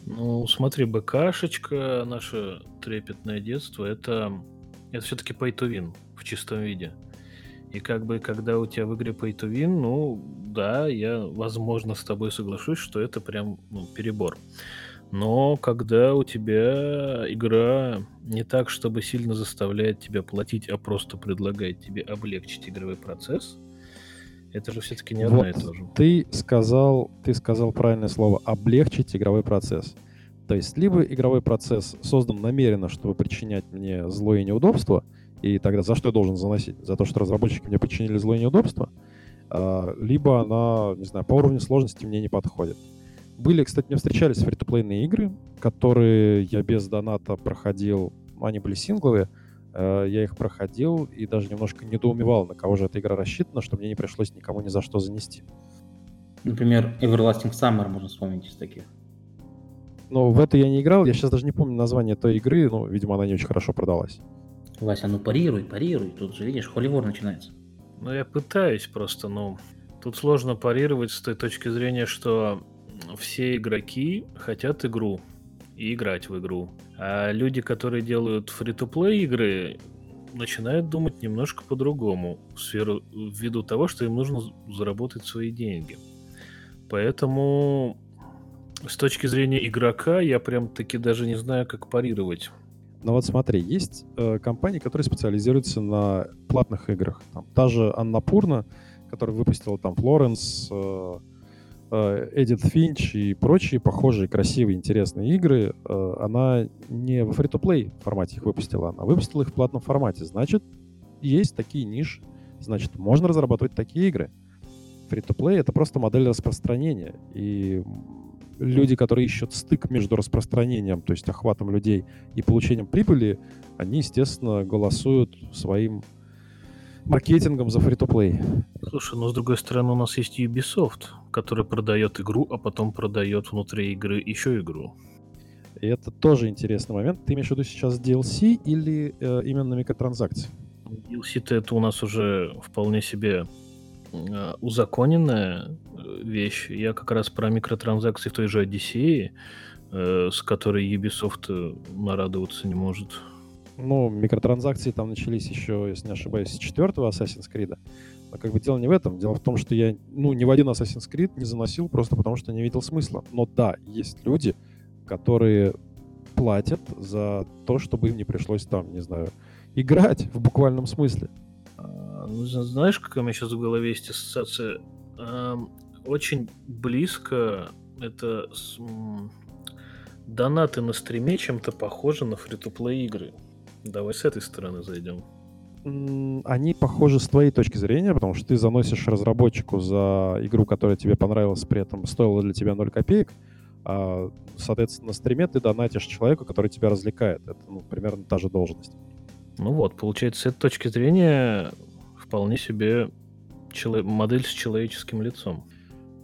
Ну, смотри, БКшечка, наше трепетное детство, это, это все-таки pay to win в чистом виде. И как бы, когда у тебя в игре pay to win, ну, да, я, возможно, с тобой соглашусь, что это прям ну, перебор. Но когда у тебя игра не так, чтобы сильно заставляет тебя платить, а просто предлагает тебе облегчить игровой процесс, это же все-таки не одно Вот. и то же. Ты сказал, ты сказал правильное слово облегчить игровой процесс. То есть либо игровой процесс создан намеренно, чтобы причинять мне зло и неудобство, и тогда за что я должен заносить? За то, что разработчики мне причинили зло и неудобство? А, либо она, не знаю, по уровню сложности мне не подходит. Были, кстати, мне встречались фритуплейные игры, которые я без доната проходил, они были сингловые, э, я их проходил и даже немножко недоумевал, на кого же эта игра рассчитана, что мне не пришлось никому ни за что занести. Например, Everlasting Summer можно вспомнить из таких. Но в это я не играл, я сейчас даже не помню название той игры, ну, видимо, она не очень хорошо продалась. Вася, ну парируй, парируй. Тут же, видишь, холивор начинается. Ну, я пытаюсь просто, но тут сложно парировать с той точки зрения, что все игроки хотят игру и играть в игру. А люди, которые делают фри-то-плей игры, начинают думать немножко по-другому, ввиду того, что им нужно заработать свои деньги. Поэтому с точки зрения игрока я прям таки даже не знаю, как парировать. Но вот смотри, есть э, компании, которые специализируются на платных играх. Там, та же Анна Пурна, которая выпустила там Флоренс, э, э, Эдит Финч и прочие похожие, красивые, интересные игры, э, она не в фри-то-плей формате их выпустила, она выпустила их в платном формате. Значит, есть такие ниши, значит, можно разрабатывать такие игры. Фри-то-плей — это просто модель распространения. И люди, которые ищут стык между распространением, то есть охватом людей, и получением прибыли, они, естественно, голосуют своим маркетингом за фри-то-плей. Слушай, но с другой стороны у нас есть Ubisoft, который продает игру, а потом продает внутри игры еще игру. И это тоже интересный момент. Ты имеешь в виду сейчас DLC или э, именно микротранзакции? DLC-то это у нас уже вполне себе узаконенная э, вещь. Я как раз про микротранзакции в той же Одиссее, э, с которой Ubisoft э, нарадоваться не может. Ну, микротранзакции там начались еще, если не ошибаюсь, с четвертого Assassin's Creed. Но как бы дело не в этом. Дело в том, что я ну, ни в один Assassin's Creed не заносил просто потому, что не видел смысла. Но да, есть люди, которые платят за то, чтобы им не пришлось там, не знаю, играть в буквальном смысле. Знаешь, какая у меня сейчас в голове есть ассоциация? Очень близко это с, донаты на стриме чем-то похожи на фри-то-плей игры. Давай с этой стороны зайдем. Они похожи с твоей точки зрения, потому что ты заносишь разработчику за игру, которая тебе понравилась, при этом стоила для тебя 0 копеек, а, соответственно, на стриме ты донатишь человеку, который тебя развлекает. Это ну, примерно та же должность. Ну вот, получается, с этой точки зрения вполне себе чело- модель с человеческим лицом.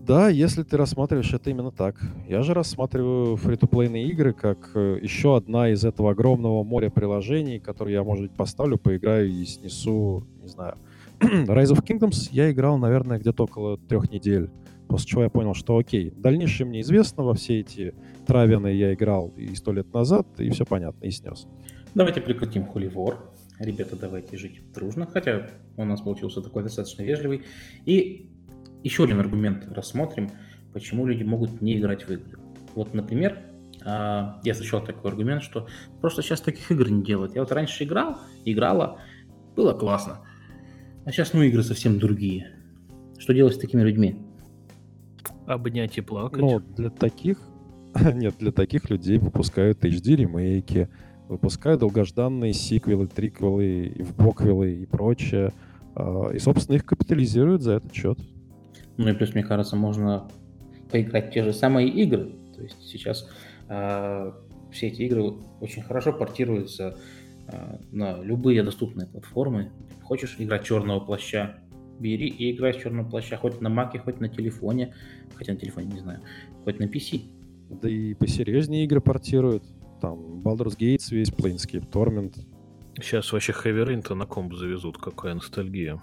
Да, если ты рассматриваешь это именно так. Я же рассматриваю фри-то-плейные игры как э, еще одна из этого огромного моря приложений, которые я, может быть, поставлю, поиграю и снесу, не знаю. Rise of Kingdoms я играл, наверное, где-то около трех недель. После чего я понял, что окей, дальнейшее мне известно, во все эти травины я играл и сто лет назад, и все понятно, и снес. Давайте прекратим хуливор. Ребята, давайте жить дружно. Хотя у нас получился такой достаточно вежливый. И еще один аргумент рассмотрим, почему люди могут не играть в игры. Вот, например, а, я встречал такой аргумент, что просто сейчас таких игр не делают. Я вот раньше играл, играла, было классно. А сейчас, ну, игры совсем другие. Что делать с такими людьми? Обнять и плакать. Ну, для таких... Нет, для таких людей выпускают HD-ремейки, выпускают долгожданные сиквелы, триквелы, вбоквелы и прочее. А, и, собственно, их капитализируют за этот счет. Ну и плюс, мне кажется, можно поиграть в те же самые игры. То есть сейчас э, все эти игры очень хорошо портируются э, на любые доступные платформы. Хочешь играть черного плаща, бери и играй с черного плаща хоть на маке, хоть на телефоне, хотя на телефоне не знаю, хоть на PC. Да и посерьезнее игры портируют. Там Baldur's Gate весь, Planescape Torment. Сейчас вообще Heavy Rain-то на комп завезут, какая ностальгия.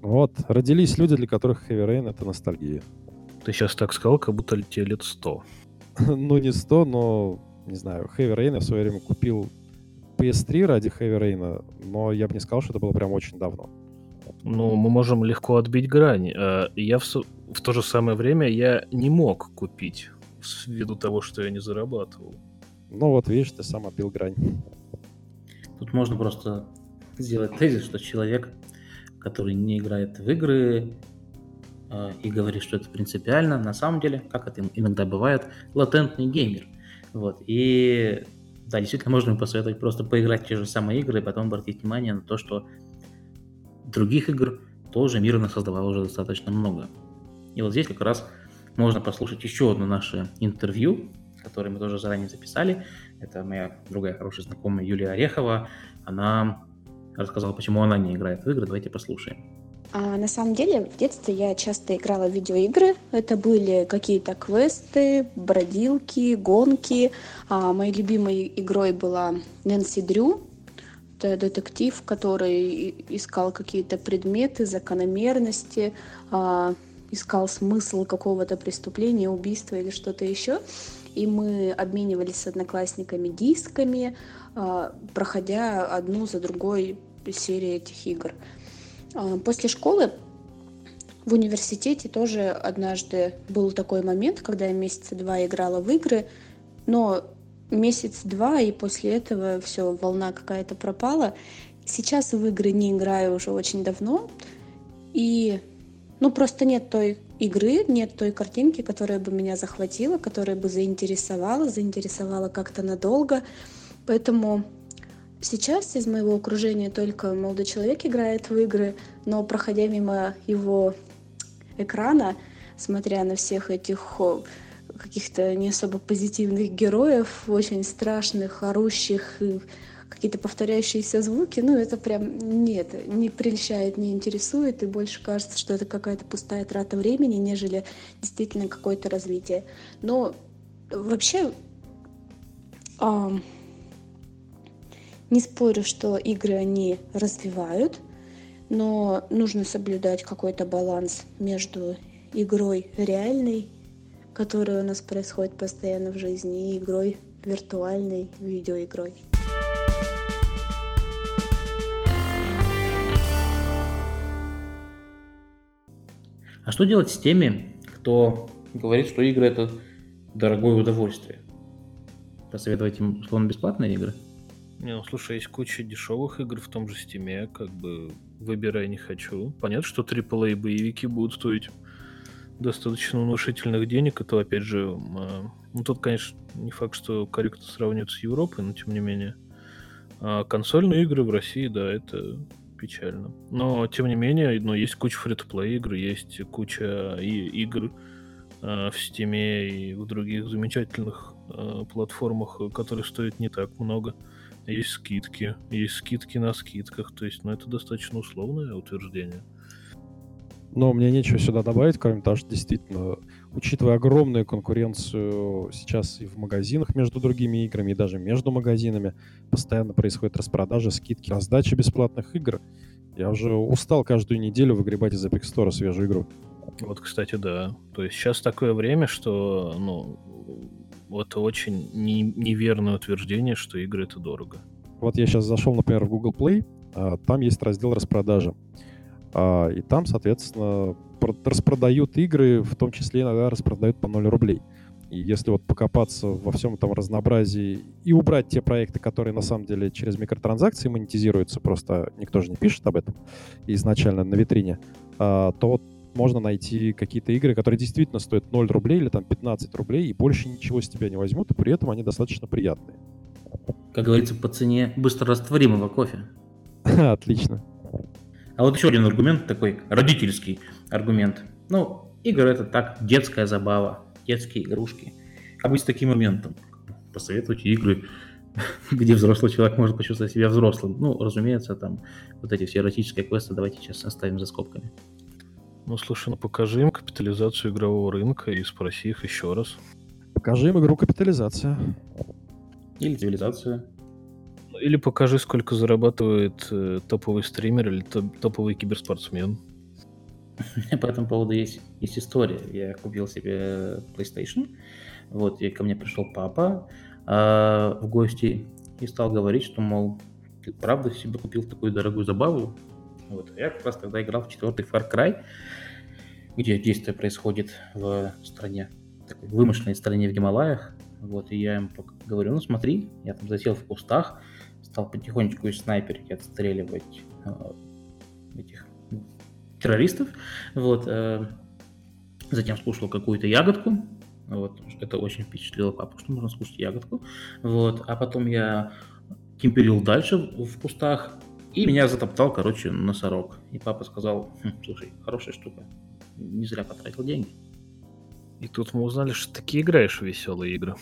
Вот, родились люди, для которых Heavy Rain — это ностальгия. Ты сейчас так сказал, как будто тебе лет 100. ну, не 100, но, не знаю, Heavy Rain я в свое время купил PS3 ради Heavy Rain, но я бы не сказал, что это было прям очень давно. Ну, мы можем легко отбить грань. Э, я в, в то же самое время я не мог купить, ввиду того, что я не зарабатывал. Ну вот, видишь, ты сам отбил грань. Тут можно просто сделать тезис, что человек который не играет в игры э, и говорит, что это принципиально, на самом деле, как это иногда бывает, латентный геймер. Вот. И да, действительно, можно посоветовать просто поиграть в те же самые игры и потом обратить внимание на то, что других игр тоже мирно создавал уже достаточно много. И вот здесь как раз можно послушать еще одно наше интервью, которое мы тоже заранее записали. Это моя другая хорошая знакомая Юлия Орехова. Она рассказала, почему она не играет в игры. Давайте послушаем. А, на самом деле, в детстве я часто играла в видеоигры. Это были какие-то квесты, бродилки, гонки. А, моей любимой игрой была Нэнси Дрю. Это детектив, который искал какие-то предметы, закономерности, а, искал смысл какого-то преступления, убийства или что-то еще. И мы обменивались с одноклассниками дисками, а, проходя одну за другой серии этих игр. А, после школы в университете тоже однажды был такой момент, когда я месяца два играла в игры, но месяц-два, и после этого все, волна какая-то пропала. Сейчас в игры не играю уже очень давно, и ну просто нет той игры, нет той картинки, которая бы меня захватила, которая бы заинтересовала, заинтересовала как-то надолго. Поэтому сейчас из моего окружения только молодой человек играет в игры, но проходя мимо его экрана, смотря на всех этих каких-то не особо позитивных героев, очень страшных, орущих, какие-то повторяющиеся звуки, ну это прям нет, не прельщает, не интересует, и больше кажется, что это какая-то пустая трата времени, нежели действительно какое-то развитие. Но вообще А, не спорю, что игры они развивают, но нужно соблюдать какой-то баланс между игрой реальной, которая у нас происходит постоянно в жизни, и игрой виртуальной видеоигрой. А что делать с теми, кто говорит, что игры это дорогое удовольствие? Посоветовать им условно бесплатные игры? Не, ну слушай, есть куча дешевых игр в том же стиме, как бы выбирай не хочу. Понятно, что AAA боевики будут стоить достаточно внушительных денег, это опять же, а, ну тут, конечно, не факт, что корректно сравнивать с Европой, но тем не менее. А консольные игры в России, да, это печально. Но, тем не менее, ну, есть куча фри-то-плей игр, есть куча и игр э, в Steam и в других замечательных э, платформах, которые стоят не так много. Есть скидки, есть скидки на скидках, то есть, ну, это достаточно условное утверждение. Но мне нечего сюда добавить, кроме того, что действительно, учитывая огромную конкуренцию сейчас и в магазинах между другими играми, и даже между магазинами, постоянно происходят распродажи, скидки, раздача бесплатных игр. Я уже устал каждую неделю выгребать из Epic Store свежую игру. Вот, кстати, да. То есть сейчас такое время, что, ну, это очень не, неверное утверждение, что игры это дорого. Вот я сейчас зашел, например, в Google Play, а, там есть раздел распродажи. А, и там, соответственно, распродают игры, в том числе иногда распродают по 0 рублей. И если вот покопаться во всем этом разнообразии и убрать те проекты, которые на самом деле через микротранзакции монетизируются, просто никто же не пишет об этом изначально на витрине, а, то вот можно найти какие-то игры, которые действительно стоят 0 рублей или там 15 рублей, и больше ничего с тебя не возьмут, и при этом они достаточно приятные. Как говорится, по цене быстро растворимого кофе. Отлично. А вот еще один аргумент такой, родительский аргумент. Ну, игры это так, детская забава, детские игрушки. А быть с таким моментом? Посоветуйте игры, где взрослый человек может почувствовать себя взрослым. Ну, разумеется, там вот эти все эротические квесты давайте сейчас оставим за скобками. Ну, слушай, ну покажи им капитализацию игрового рынка и спроси их еще раз. Покажи им игру капитализация. Или цивилизацию. Или покажи, сколько зарабатывает э, топовый стример или топ- топовый киберспортсмен. По этому поводу есть, есть история. Я купил себе PlayStation, вот, и ко мне пришел папа э, в гости и стал говорить, что, мол, ты правда себе купил такую дорогую забаву? Вот. Я как раз тогда играл в четвертый Far Cry, где действие происходит в стране, такой вымышленной стране в Гималаях. Вот, и я им говорю, ну смотри, я там засел в кустах, стал потихонечку из снайперки отстреливать э, этих ну, террористов. Вот, э, затем скушал какую-то ягодку. Вот, это очень впечатлило папу, что можно скушать ягодку. Вот, а потом я кемперил дальше в кустах, и меня затоптал, короче, носорог. И папа сказал, хм, слушай, хорошая штука, не зря потратил деньги. И тут мы узнали, что ты играешь в веселые игры.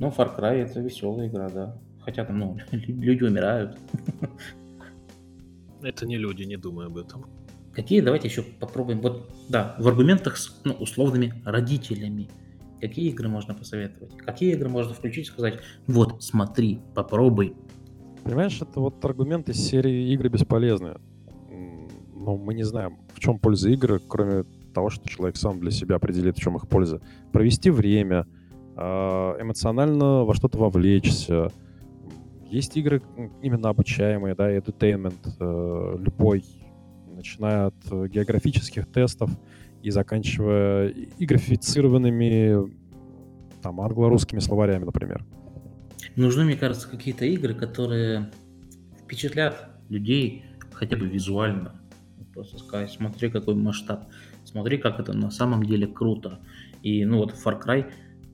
Ну, Far Cry это веселая игра, да. Хотя там, ну, люди умирают. Это не люди, не думай об этом. Какие, давайте еще попробуем, вот, да, в аргументах с ну, условными родителями. Какие игры можно посоветовать? Какие игры можно включить и сказать, вот, смотри, попробуй. Понимаешь, это вот аргумент из серии «Игры бесполезны». Но мы не знаем, в чем польза игры, кроме того, что человек сам для себя определит, в чем их польза. Провести время, а, эмоционально во что-то вовлечься, есть игры именно обучаемые, да, entertainment, э, любой, начиная от э, географических тестов и заканчивая игрофицированными там англо-русскими словарями, например. Нужны, мне кажется, какие-то игры, которые впечатлят людей хотя бы визуально. Просто сказать, смотри, какой масштаб, смотри, как это на самом деле круто. И, ну вот, Far Cry,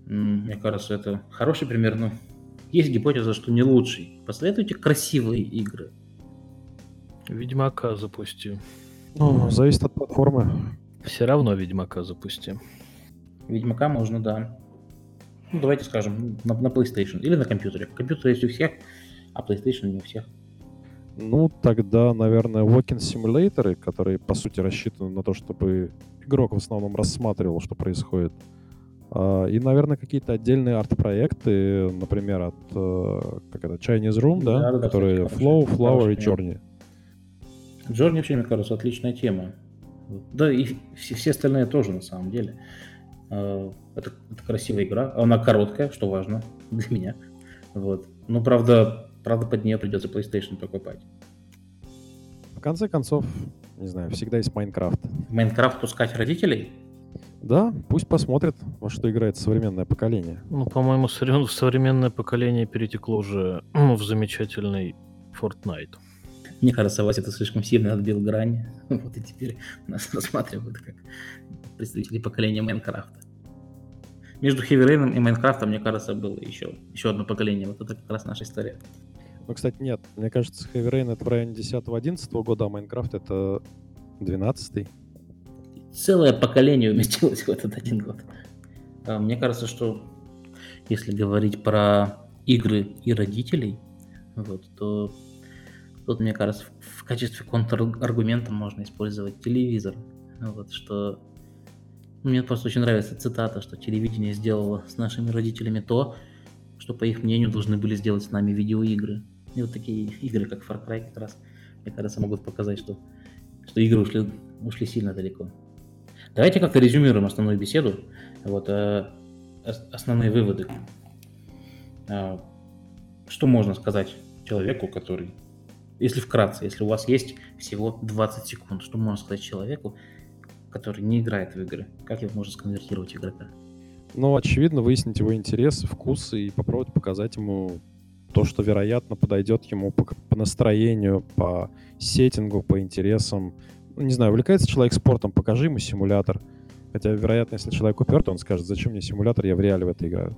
мне кажется, это хороший пример, но есть гипотеза, что не лучший. Посоветуйте красивые игры. Ведьмака запусти. Ну, зависит от платформы. Все равно Ведьмака запусти. Ведьмака можно, да. Ну, давайте скажем, на, на PlayStation или на компьютере. Компьютер есть у всех, а PlayStation не у всех. Ну, тогда, наверное, walking симуляторы, которые, по сути, рассчитаны на то, чтобы игрок в основном рассматривал, что происходит и, наверное, какие-то отдельные арт-проекты, например, от э, как это, Chinese Room, да, Да, да, которые Flow, Flower и Journey. Джорни вообще, мне кажется, отличная тема. Да, и все, все остальные тоже, на самом деле. А, Это, это красивая игра. Она короткая, что важно для меня. Вот. Ну, правда, правда, под нее придется PlayStation покупать. В конце концов, не знаю, всегда есть Майнкрафт. Майнкрафт пускать родителей? Да, пусть посмотрят, во что играет современное поколение. Ну, по-моему, совре- современное поколение перетекло уже ну, в замечательный Fortnite. Мне кажется, Вася, ты слишком сильно отбил грань. Вот и теперь нас рассматривают как представители поколения Майнкрафта. Между Heavy Rain и Майнкрафтом, мне кажется, было еще, еще одно поколение. Вот это как раз наша история. Ну, кстати, нет. Мне кажется, Heavy Rain это в районе 10-11 года, а Майнкрафт это 12 Целое поколение уместилось в этот один год. А, Мне кажется, что если говорить про игры и родителей, вот, то тут, мне кажется, в качестве контраргумента можно использовать телевизор. Вот, что мне просто очень нравится цитата, что телевидение сделало с нашими родителями то, что, по их мнению, должны были сделать с нами видеоигры. И вот такие игры, как Far Cry, как раз, мне кажется, могут показать, что, что игры ушли, ушли сильно далеко. Давайте как-то резюмируем основную беседу. Вот, э, ос- основные выводы. А, Что можно сказать человеку, который, если вкратце, если у вас есть всего 20 секунд, что можно сказать человеку, который не играет в игры? Как его можно сконвертировать игрока? Но, очевидно, выяснить его интересы, вкусы и попробовать показать ему то, что, вероятно, подойдет ему по, по настроению, по сеттингу, по интересам. Не знаю, увлекается человек спортом, покажи ему симулятор. Хотя, вероятно, если человек упертый, он скажет, зачем мне симулятор, я в реале в это играю.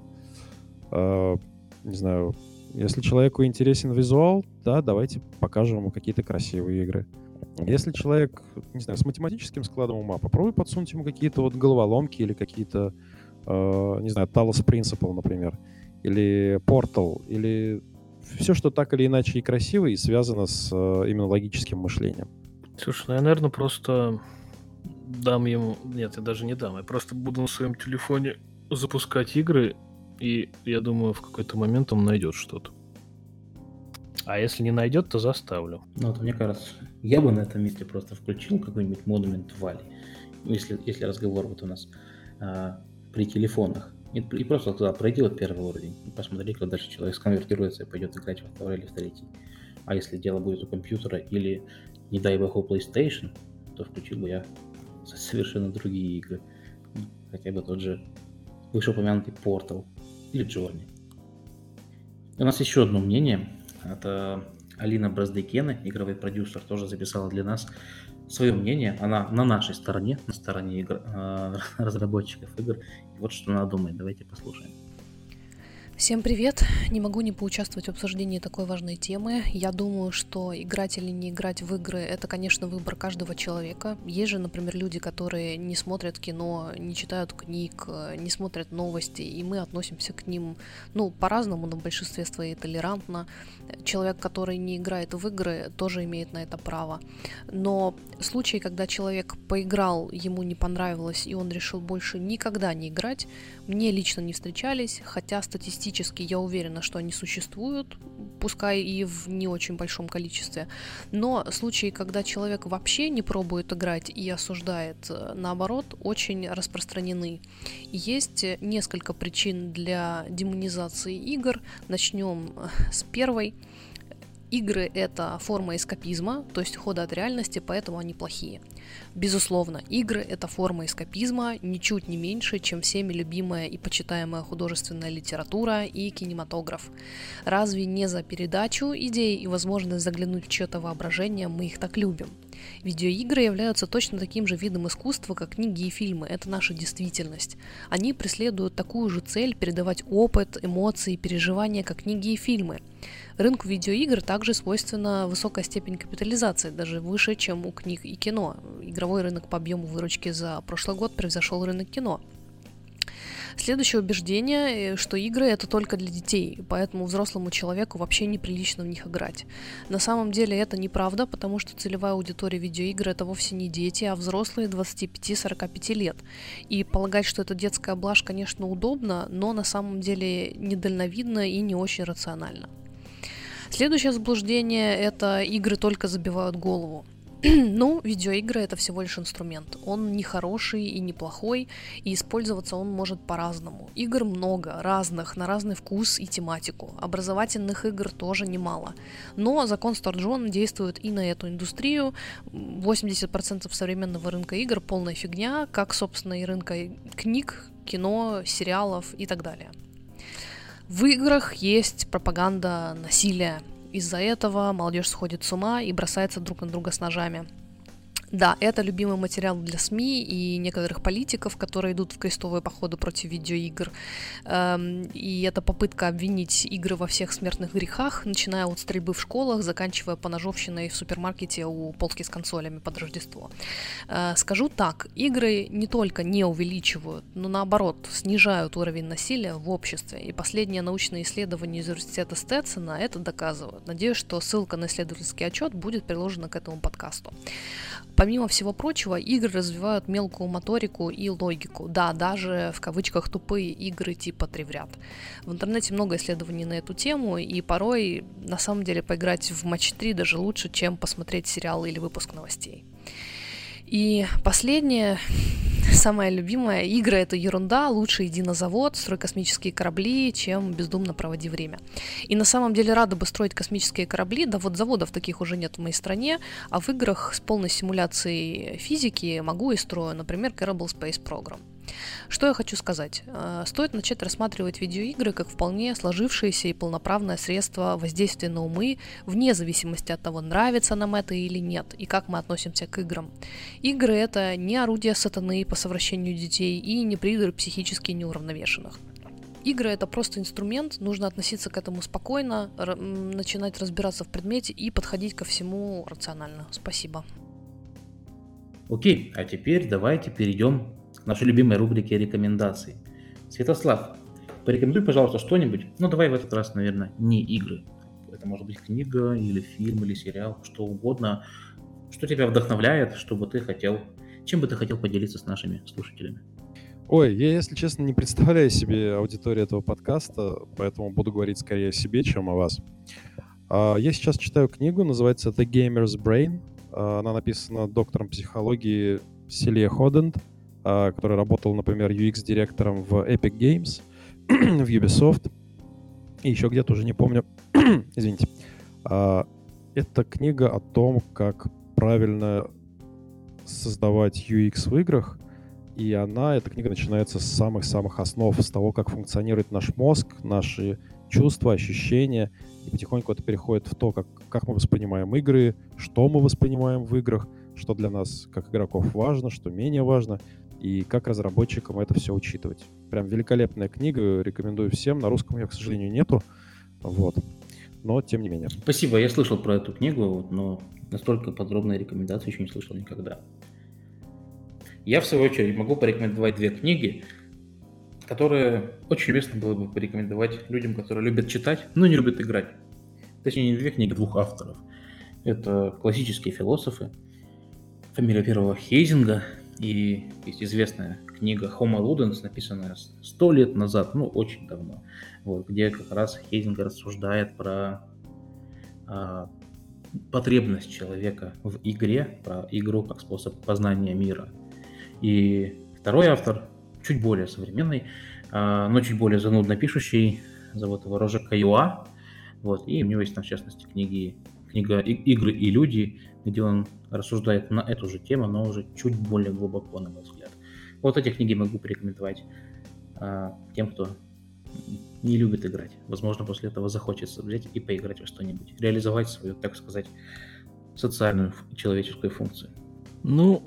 А, не знаю, если человеку интересен визуал, да, давайте покажем ему какие-то красивые игры. Если человек, не знаю, с математическим складом ума, попробуй подсунуть ему какие-то вот головоломки или какие-то, э, не знаю, Talos Principle, например, или Portal, или все, что так или иначе и красиво, и связано с э, именно логическим мышлением. Слушай, ну я, наверное, просто дам ему... Нет, я даже не дам. Я просто буду на своем телефоне запускать игры, и я думаю, в какой-то момент он найдет что-то. А если не найдет, то заставлю. Ну, вот мне кажется, я бы на этом месте просто включил какой-нибудь Monument Valley, если, если разговор вот у нас а, при телефонах. И, и просто туда пройди вот первый уровень и посмотри, как дальше человек сконвертируется и пойдет играть во второй или в третий. А если дело будет у компьютера или, не дай бог, у PlayStation, то включил бы я со- совершенно другие игры. Хотя бы тот же вышеупомянутый Portal или Journey. У нас еще одно мнение. Это Алина Браздейкена, игровой продюсер, тоже записала для нас свое мнение. Она на нашей стороне, на стороне игр- э, разработчиков игр. И вот что она думает. Давайте послушаем. Всем привет! Не могу не поучаствовать в обсуждении такой важной темы. Я думаю, что играть или не играть в игры – это, конечно, выбор каждого человека. Есть же, например, люди, которые не смотрят кино, не читают книг, э, не смотрят новости, и мы относимся к ним, ну, по-разному, но в большинстве своей толерантно. Человек, который не играет в игры, тоже имеет на это право. Но случаи, когда человек поиграл, ему не понравилось, и он решил больше никогда не играть, мне лично не встречались, хотя статистически я уверена, что они существуют, пускай и в не очень большом количестве. Но случаи, когда человек вообще не пробует играть и осуждает, э, наоборот, очень распространены. Есть э, несколько причин для демонизации игр. Начнем э, с первой. Игры — это форма эскапизма, то есть ухода от реальности, поэтому они плохие. Безусловно, игры — это форма эскапизма, ничуть не меньше, чем всеми любимая и почитаемая художественная литература и кинематограф. Разве не за передачу идей и возможность заглянуть в чье-то воображение мы их так любим? Видеоигры являются точно таким же видом искусства, как книги и фильмы. Это наша действительность. Они преследуют такую же цель передавать опыт, эмоции, переживания, как книги и фильмы. Рынку видеоигр также свойственна высокая степень капитализации, даже выше, чем у книг и кино. Игровой рынок по объему выручки за прошлый год превзошел рынок кино. Следующее убеждение, э, что игры это только для детей, поэтому взрослому человеку вообще неприлично в них играть. На самом деле это неправда, потому что целевая аудитория видеоигр это вовсе не дети, а взрослые 25-45 лет. И полагать, что это детская блажь, конечно, удобно, но на самом деле недальновидно и не очень рационально. Следующее заблуждение – это игры только забивают голову. ну, видеоигры это всего лишь инструмент. Он не хороший и не плохой, и использоваться он может по-разному. Игр много, разных, на разный вкус и тематику. Образовательных игр тоже немало. Но закон Сторджон действует и на эту индустрию. 80% современного рынка игр полная фигня, как, собственно, и рынка книг, кино, сериалов и так далее. В играх есть пропаганда насилия. Из-за этого молодежь сходит с ума и бросается друг на друга с ножами. Да, это любимый материал для СМИ и некоторых политиков, которые идут в крестовые походы против видеоигр. Эм, и это попытка обвинить игры во всех смертных грехах, начиная от стрельбы в школах, заканчивая поножовщиной в супермаркете у полки с консолями под Рождество. Э, скажу так, игры не только не увеличивают, но наоборот снижают уровень насилия в обществе. И последние научные исследования из университета Стетсона это доказывают. Надеюсь, что ссылка на исследовательский отчет будет приложена к этому подкасту. Помимо всего прочего, игры развивают мелкую моторику и логику. Да, даже в кавычках тупые игры типа Тревряд. В интернете много исследований на эту тему, и порой на самом деле поиграть в матч 3 даже лучше, чем посмотреть сериал или выпуск новостей. И последнее, самая любимая игра это ерунда, лучше иди на завод, строй космические корабли, чем бездумно проводи время. И на самом деле рада бы строить космические корабли, да вот заводов таких уже нет в моей стране, а в играх с полной симуляцией физики могу и строю, например, Kerbal Space Program. Что я хочу сказать? Э, стоит начать рассматривать видеоигры как вполне сложившееся и полноправное средство воздействия на умы, вне зависимости от того, нравится нам это или нет, и как мы относимся к играм. Игры — это не орудие сатаны по совращению детей и не придуры психически неуравновешенных. Игры это просто инструмент, нужно относиться к этому спокойно, начинать разбираться в предмете и подходить ко всему рационально. Спасибо. Окей, а теперь давайте перейдем нашей любимой рубрике рекомендаций. Святослав, порекомендуй, пожалуйста, что-нибудь. Ну, давай в этот раз, наверное, не игры. Это может быть книга или фильм или сериал, что угодно, что тебя вдохновляет, что бы ты хотел, чем бы ты хотел поделиться с нашими слушателями. Ой, я, если честно, не представляю себе аудиторию этого подкаста, поэтому буду говорить скорее о себе, чем о вас. А, я сейчас читаю книгу, называется The Gamer's Brain. А, она написана доктором психологии Селия Ходент. А, который работал, например, UX-директором в Epic Games, в Ubisoft и еще где-то уже не помню. Извините. А, это книга о том, как правильно создавать UX в играх, и она, эта книга начинается с самых-самых основ, с того, как функционирует наш мозг, наши чувства, ощущения, и потихоньку это переходит в то, как, как мы воспринимаем игры, что мы воспринимаем в играх, что для нас, как игроков, важно, что менее важно, и как разработчикам это все учитывать. Прям великолепная книга, рекомендую всем. На русском ее, к сожалению, нету. Вот. Но тем не менее. Спасибо, я слышал про эту книгу, но настолько подробной рекомендации еще не слышал никогда. Я, в свою очередь, могу порекомендовать две книги, которые очень уместно было бы порекомендовать людям, которые любят читать, но не любят играть. Точнее, не две книги, двух авторов. Это классические философы. Фамилия первого Хейзинга, и есть известная книга Homo Ludens, написанная сто лет назад, ну, очень давно, вот, где как раз Хейзинг рассуждает про а, потребность человека в игре, про игру как способ познания мира. И второй автор, чуть более современный, а, но чуть более занудно пишущий, зовут его Рожа Каюа, вот, и у него есть там, в частности, книги, книга «Игры и люди», где он рассуждает на эту же тему, но уже чуть более глубоко, на мой взгляд. Вот эти книги могу порекомендовать а, тем, кто не любит играть. Возможно, после этого захочется взять и поиграть во что-нибудь. Реализовать свою, так сказать, социальную человеческую функцию. Ну,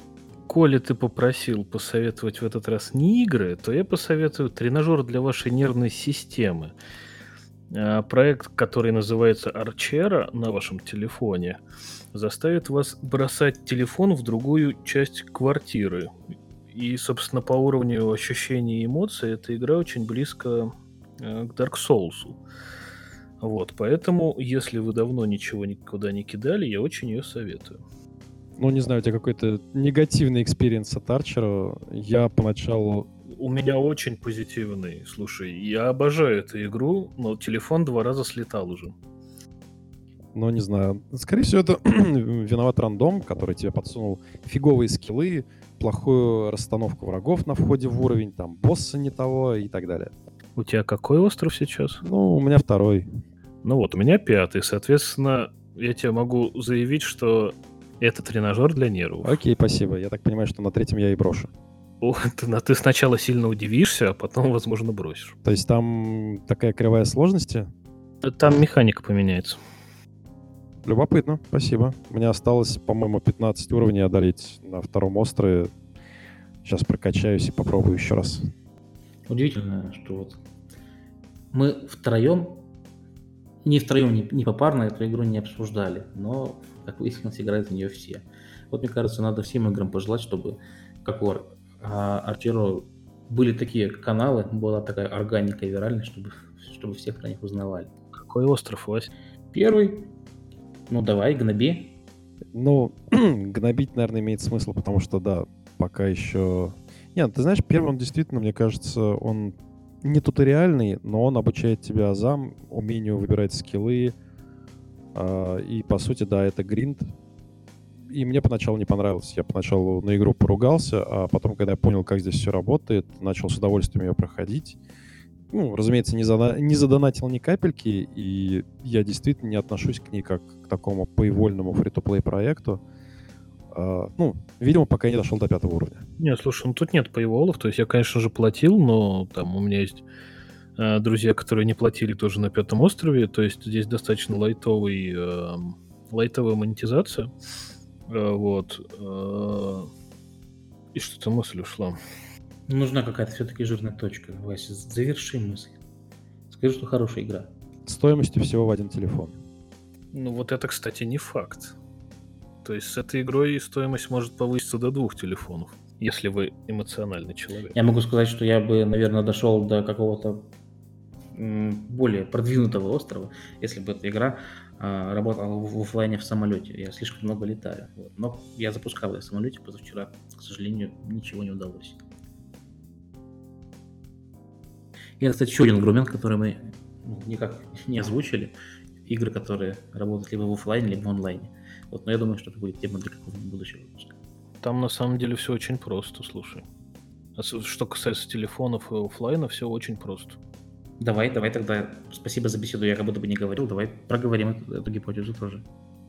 коли ты попросил посоветовать в этот раз не игры, то я посоветую тренажер для вашей нервной системы. А, проект, который называется Archera на вашем телефоне, заставит вас бросать телефон в другую часть квартиры И, собственно, по уровню ощущений и эмоций эта игра очень близко э, к Dark Souls. Вот, поэтому, если вы давно ничего никуда не кидали, я очень ее советую. Ну, не знаю, у тебя какой-то негативный experience от Archero. Я поначалу... У меня очень позитивный. Слушай, я обожаю эту игру, но телефон два раза слетал уже. Ну, не знаю. Скорее всего, это виноват рандом, который тебе подсунул фиговые скиллы, плохую расстановку врагов на входе в уровень, там, босса не того и так далее. У тебя какой остров сейчас? Ну, у меня второй. Ну вот, у меня пятый. Соответственно, я тебе могу заявить, что это тренажер для нервов. Окей, спасибо. Я так понимаю, что на третьем я и брошу. О, ты, ты сначала сильно удивишься, а потом, возможно, бросишь. То есть там такая кривая сложности? Там механика поменяется. Любопытно, спасибо. У меня осталось, по-моему, 15 уровней одолеть на втором острове. Сейчас прокачаюсь и попробую еще раз. Удивительно, что вот мы втроем, не втроем, не, не попарно эту игру не обсуждали, но, как выяснилось, играют в нее все. Вот мне кажется, надо всем играм пожелать, чтобы, как у а, были такие каналы, была такая органика и виральность, чтобы, чтобы все про них узнавали. Какой остров, Вась? Первый. Ну давай, гноби. Ну, гнобить, наверное, имеет смысл, потому что, да, пока еще... Нет, ты знаешь, первый он действительно, мне кажется, он не туториальный, но он обучает тебя азам, умению выбирать скиллы. Э, и, по сути, да, это гринд. И мне поначалу не понравилось. Я поначалу на игру поругался, а потом, когда я понял, как здесь все работает, начал с удовольствием ее проходить. Ну, разумеется, не, зада... не задонатил ни капельки, и я действительно не отношусь к ней как к такому поивольному фри-то-плей проекту. Uh, ну, видимо, пока я не дошел до пятого уровня. Нет, слушай, ну тут нет пейволов, то есть я, конечно же, платил, но там у меня есть э, друзья, которые не платили тоже на пятом острове, то есть здесь достаточно лайтовый, э, лайтовая монетизация, вот. Э, и что-то мысль ушла. Нужна какая-то все-таки жирная точка. Вася, заверши мысль. Скажи, что хорошая игра. Стоимостью всего в один телефон. Ну вот это, кстати, не факт. То есть с этой игрой стоимость может повыситься до двух телефонов, если вы эмоциональный человек. Я могу сказать, что я бы, наверное, дошел до какого-то более продвинутого острова, если бы эта игра э, работала в офлайне в самолете. Я слишком много летаю. Вот. Но я запускал ее в самолете позавчера. К сожалению, ничего не удалось. И, кстати, еще один аргумент, который мы никак не озвучили. Игры, которые работают либо в офлайне, либо в онлайне. Вот, но я думаю, что это будет тема для какого-нибудь будущего выпуска. Там на самом деле все очень просто, слушай. А что касается телефонов и офлайна, все очень просто. Давай, давай тогда. Спасибо за беседу. Я как будто бы не говорил. Давай проговорим эту, эту гипотезу тоже.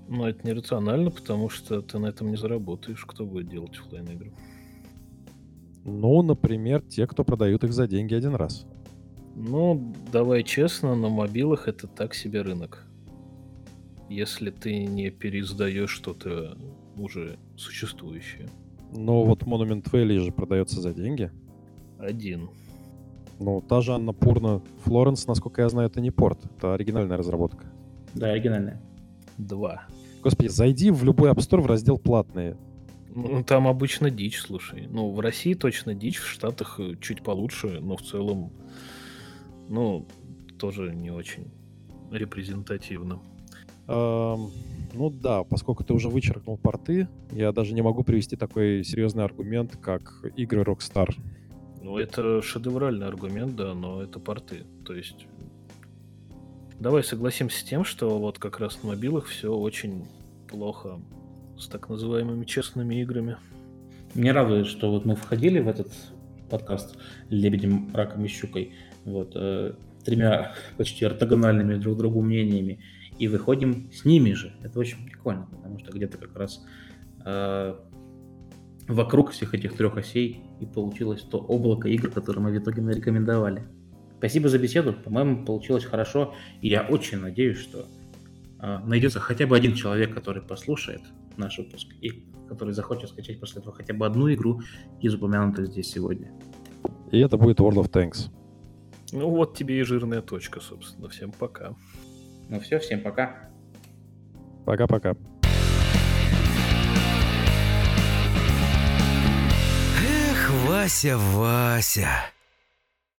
Но это нерационально, потому что ты на этом не заработаешь. Кто будет делать офлайн игры? Ну, например, те, кто продают их за деньги один раз. Ну, давай честно, на мобилах это так себе рынок если ты не переиздаешь что-то уже существующее. Но вот Monument Valley же продается за деньги. Один. Ну, та же Анна Пурна Флоренс, насколько я знаю, это не порт, это оригинальная разработка. Да, оригинальная. Два. Господи, зайди в любой App Store в раздел «Платные». Ну, там обычно дичь, слушай. Ну, в России точно дичь, в Штатах э, чуть получше, но в целом, ну, тоже не очень репрезентативно. Ну да, поскольку ты уже вычеркнул порты, я даже не могу привести такой серьезный аргумент, как игры Rockstar. Ну, это шедевральный аргумент, да, но это порты. То есть, давай согласимся с тем, что вот как раз на мобилах все очень плохо с так называемыми честными играми. Мне радует, что вот мы входили в этот подкаст «Лебедем, раком и щукой», вот, э, тремя почти ортогональными друг другу мнениями, и выходим с ними же. Это очень прикольно, потому что где-то как раз э, вокруг всех этих трех осей и получилось то облако игр, которое мы в итоге нарекомендовали. Спасибо за беседу, по-моему, получилось хорошо, и я очень надеюсь, что э, найдется хотя бы один человек, который послушает наш выпуск и который захочет скачать после этого хотя бы одну игру из упомянутых здесь сегодня. И это будет World of Tanks. Ну вот тебе и жирная точка, собственно. Всем пока. Ну все, всем пока. Пока-пока. Вася, Вася.